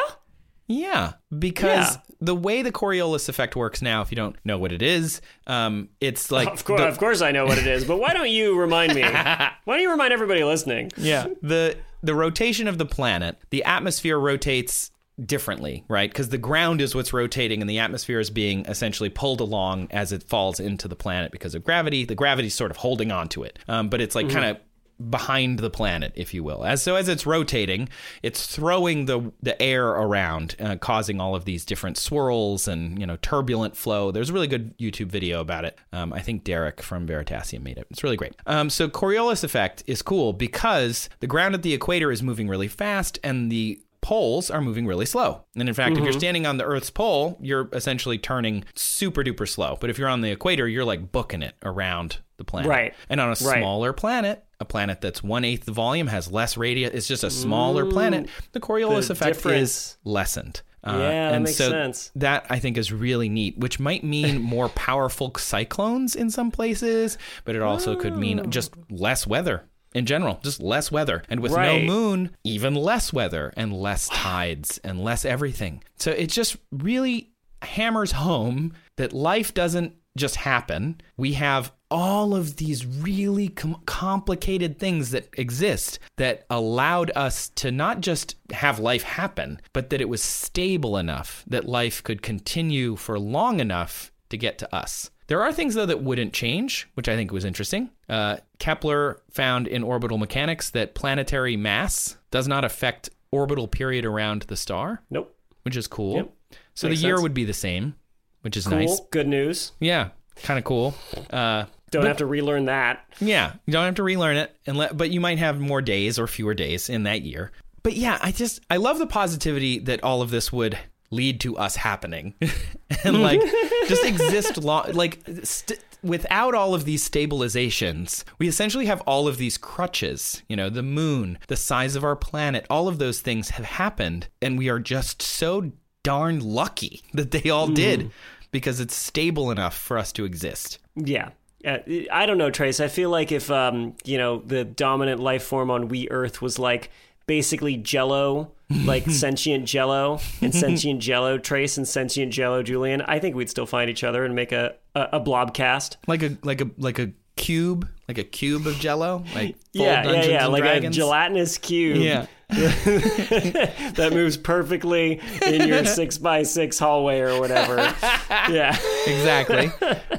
Yeah, because Yeah. the way the Coriolis effect works now, if you don't know what it is, um, it's like Of course, the- of course I know what it is, but why don't you remind me? Why don't you remind everybody listening? yeah the the rotation of the planet the atmosphere rotates differently right because the ground is what's rotating and the atmosphere is being essentially pulled along as it falls into the planet because of gravity the gravity's sort of holding on to it um, but it's like kind of behind the planet if you will as so as it's rotating it's throwing the the air around uh, causing all of these different swirls and you know turbulent flow there's a really good youtube video about it um, i think derek from veritasium made it it's really great um, so coriolis effect is cool because the ground at the equator is moving really fast and the poles are moving really slow. And in fact, if Mm-hmm. you're standing on the Earth's pole, you're essentially turning super duper slow. But if you're on the equator, you're like booking it around the planet. Right. And on a Right. smaller planet, a planet that's one eighth the volume, has less radius, it's just a smaller planet, the Coriolis The effect difference. is lessened. Uh, Yeah, that and makes so sense. That I think is really neat, which might mean more powerful cyclones in some places, but it also could Oh. mean just less weather in general, just less weather. And with Right. no moon, even less weather and less tides and less everything. So it just really hammers home that life doesn't just happen. We have all of these really com- complicated things that exist that allowed us to not just have life happen, but that it was stable enough that life could continue for long enough to get to us. There are things, though, that wouldn't change, which I think was interesting. Uh, Kepler found in orbital mechanics that planetary mass does not affect orbital period around the star, Nope. which is cool. Yep. So Makes the year sense. would be the same, which is nice. Cool. nice. Good news. Yeah, kind of cool. Uh, Don't have to relearn that. yeah, you don't have to relearn it, and let, but you might have more days or fewer days in that year. But yeah, I just I love the positivity that all of this would lead to us happening, and like just exist long like st- without all of these stabilizations, we essentially have all of these crutches. You know, the moon, the size of our planet, all of those things have happened, and we are just so darn lucky that they all did mm. because it's stable enough for us to exist. Yeah. Uh, I don't know, Trace. I feel like if um, you know, the dominant life form on Wee Earth was like basically Jello, like sentient Jello, and sentient Jello, Trace, and sentient Jello, Julian, I think we'd still find each other and make a a, a blobcast. like a like a like a cube, like a cube of Jello, like full yeah, yeah, yeah, like Dragons. a gelatinous cube. Yeah, that moves perfectly in your six by six hallway or whatever. Yeah. exactly.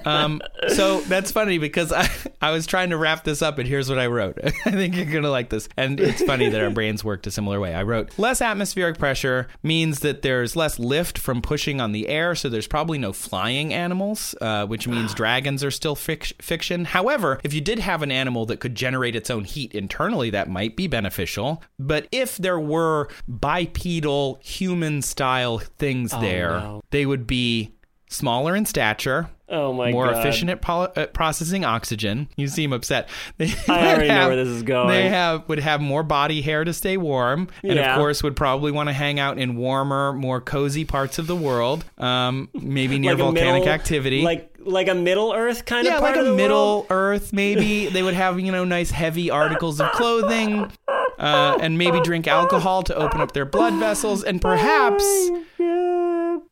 Um, so that's funny because I, I was trying to wrap this up, and here's what I wrote. I think you're gonna like this, and it's funny that our brains worked a similar way. I wrote less atmospheric pressure means that there's less lift from pushing on the air, so there's probably no flying animals, uh, which means dragons are still fic- fiction. However, if you did have an animal that could generate its own heat internally, that might be beneficial. But if there were bipedal human style things there, no. they would be smaller in stature, Oh my more god. efficient at pol- at processing oxygen. You seem upset. They I already know where this is going. They have would have more body hair to stay warm, and Yeah. of course would probably want to hang out in warmer, more cozy parts of the world. Um, maybe near Like volcanic middle- activity. Like like a Middle Earth kind yeah, of part like of a middle world? Earth. Maybe they would have you know nice heavy articles of clothing, uh, and maybe drink alcohol to open up their blood vessels, and perhaps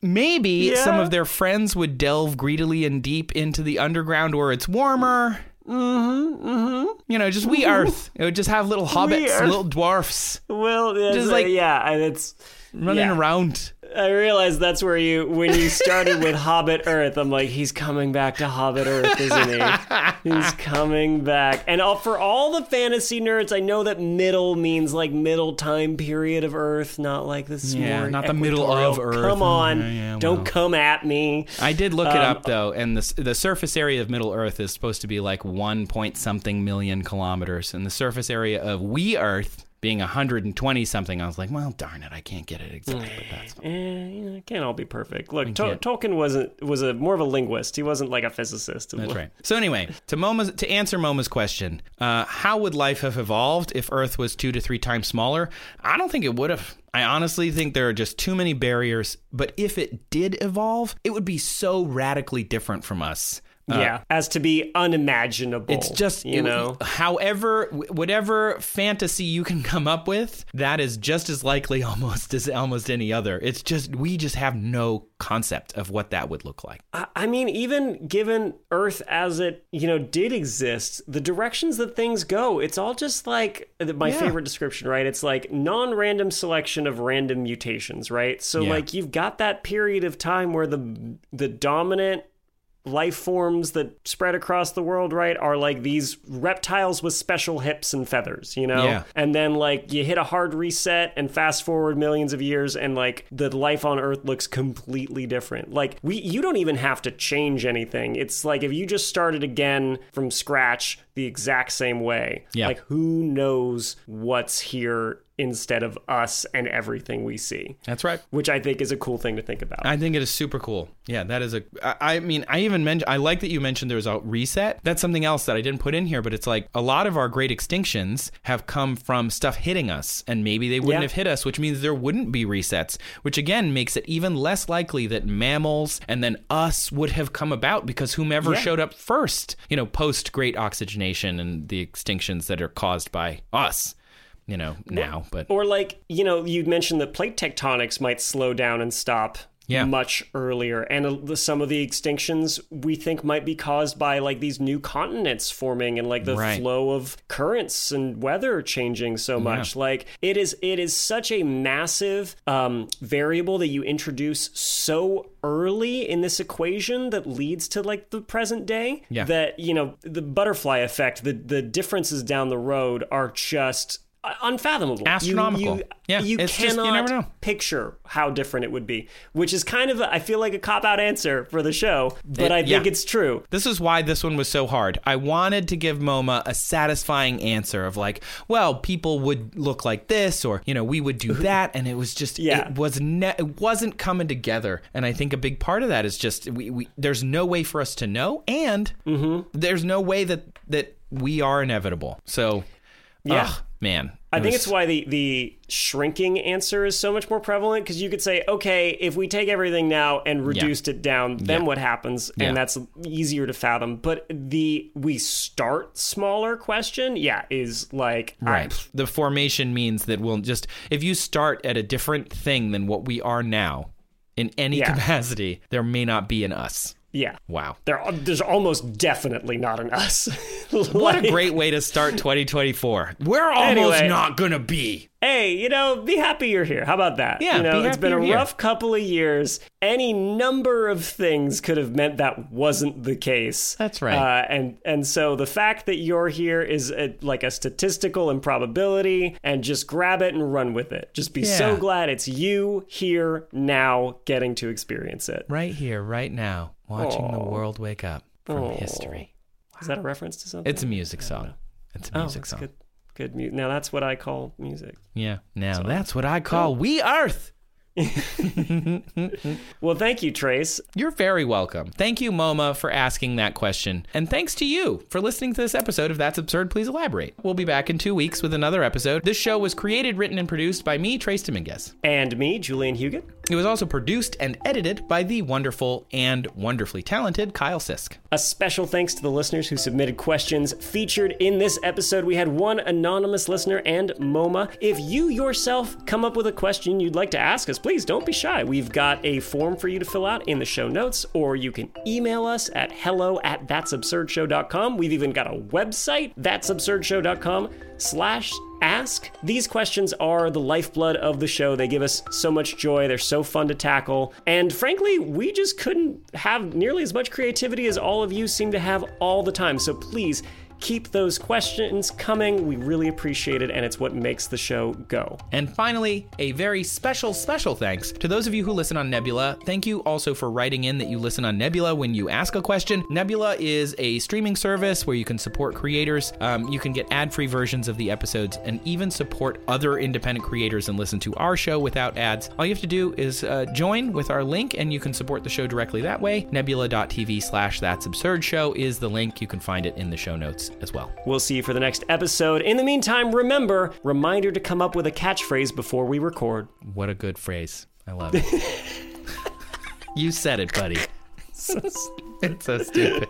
maybe Yeah. some of their friends would delve greedily and deep into the underground where it's warmer. Mm-hmm, mm-hmm. You know, just wee Earth. It would just have little hobbits, little dwarfs Well, Just uh, like- yeah, and it's. Running Yeah. around. I realized that's where you when you started with Hobbit Earth. I'm like, he's coming back to Hobbit Earth, isn't he? he's coming back. And all, for all the fantasy nerds, I know that middle means like middle time period of Earth, not like this. Yeah, more not the middle of. Earth. Come on, Yeah, yeah, don't come at me. I did look it Um, up though, and the the surface area of Middle Earth is supposed to be like one point something million kilometers, and the surface area of wee Earth, being 120 something, I was like, well, darn it, I can't get it exactly. But that's fine. Eh, you know, it can't all be perfect. Look, to- Tolkien wasn't was a more of a linguist. He wasn't like a physicist. That's right. So anyway, to Moma's to answer Moma's question, uh, how would life have evolved if Earth was two to three times smaller? I don't think it would have. I honestly think there are just too many barriers. But if it did evolve, it would be so radically different from us. Uh, yeah, as to be unimaginable. It's just you know. however, whatever fantasy you can come up with, that is just as likely almost as almost any other. It's just we just have no concept of what that would look like. I I mean, even given Earth as it, you know, did exist, the directions that things go, it's all just like my Yeah. favorite description, right? It's like non-random selection of random mutations, right? So Yeah. like you've got that period of time where the the dominant life forms that spread across the world, right, are like these reptiles with special hips and feathers, you know? Yeah. And then like you hit a hard reset and fast forward millions of years and like the life on earth looks completely different. Like we you don't even have to change anything. It's like if you just started again from scratch the exact same way. Yeah. Like who knows what's here instead of us and everything we see. That's right. Which I think is a cool thing to think about. I think it is super cool. Yeah, that is a. I, I mean, I even mentioned. I like that you mentioned there was a reset. That's something else that I didn't put in here, but it's like a lot of our great extinctions have come from stuff hitting us, and maybe they wouldn't Yeah. have hit us, which means there wouldn't be resets. Which again makes it even less likely that mammals and then us would have come about because whomever Yeah. showed up first, you know, post great oxygenation and the extinctions that are caused by us, you know, now. But Or like, you know, you mentioned that plate tectonics might slow down and stop Yeah. much earlier. And uh, some of the extinctions we think might be caused by like these new continents forming and like the Right. flow of currents and weather changing so much. Like it is it is such a massive um, variable that you introduce so early in this equation that leads to like the present day Yeah. that you know the butterfly effect the the differences down the road are just unfathomable Astronomical. you, Yeah, you it's just- you cannot never know. picture how different it would be which is kind of a, i feel like a cop out answer for the show but It- i think yeah. it's true This is why this one was so hard. I wanted to give Moma a satisfying answer of like, well, people would look like this, or you know, we would do that, and it was just, Yeah. it was, ne- it wasn't coming together. And I think a big part of that is just we, we there's no way for us to know, and Mm-hmm. there's no way that that we are inevitable. So, Yeah. ugh, man, I think it's why the, the shrinking answer is so much more prevalent because you could say, okay, if we take everything now and reduced it down, then Yeah. what happens? Yeah. And that's easier to fathom. But the we start smaller question, yeah, is like I- Right. the formation means that we'll just if you start at a different thing than what we are now in any Yeah. capacity, there may not be an us. Yeah. Wow. There, there's almost definitely not an us. What a great way to start 2024. We're almost Anyway. not going to be. hey, you know, be happy you're here. How about that? Yeah, you know, be it's been a you're here. rough couple of years. Any number of things could have meant that wasn't the case. That's right. Uh, and and so the fact that you're here is a, like a statistical improbability, and just grab it and run with it. Just be so glad it's you here now, getting to experience it. Right here, right now, watching the world wake up from history. Is that a reference to something? It's a music song. It's a oh, music that's song. good. Good mu- Now that's what I call music. Yeah. Now that's what I call Wee Earth. Well, thank you, Trace. You're very welcome. Thank you, Moma, for asking that question. And thanks to you for listening to this episode of That's Absurd, Please Elaborate. We'll be back in two weeks with another episode. This show was created, written, and produced by me, Trace Dominguez. And me, Julian Huguet. It was also produced and edited by the wonderful and wonderfully talented Kyle Sisk. A special thanks to the listeners who submitted questions featured in this episode. We had one anonymous listener and Moma. If you yourself come up with a question you'd like to ask us, please don't be shy. We've got a form for you to fill out in the show notes, or you can email us at hello at that'sabsurdshow.com. We've even got a website, that'sabsurdshow.com slash ask. These questions are the lifeblood of the show. They give us so much joy. They're so fun to tackle. And frankly, we just couldn't have nearly as much creativity as all of you seem to have all the time. So please Keep those questions coming. We really appreciate it, and it's what makes the show go. And finally, a very special, special thanks to those of you who listen on Nebula. Thank you also for writing in that you listen on Nebula when you ask a question. Nebula is a streaming service where you can support creators. Um, you can get ad free versions of the episodes and even support other independent creators and listen to our show without ads. All you have to do is uh, join with our link and you can support the show directly that way. Nebula.tv slash That's Absurd Show is the link. You can find it in the show notes as well. We'll see you for the next episode. In the meantime, remember reminder to come up with a catchphrase before we record. What a good phrase. I love it. you said it, buddy. it's so stupid.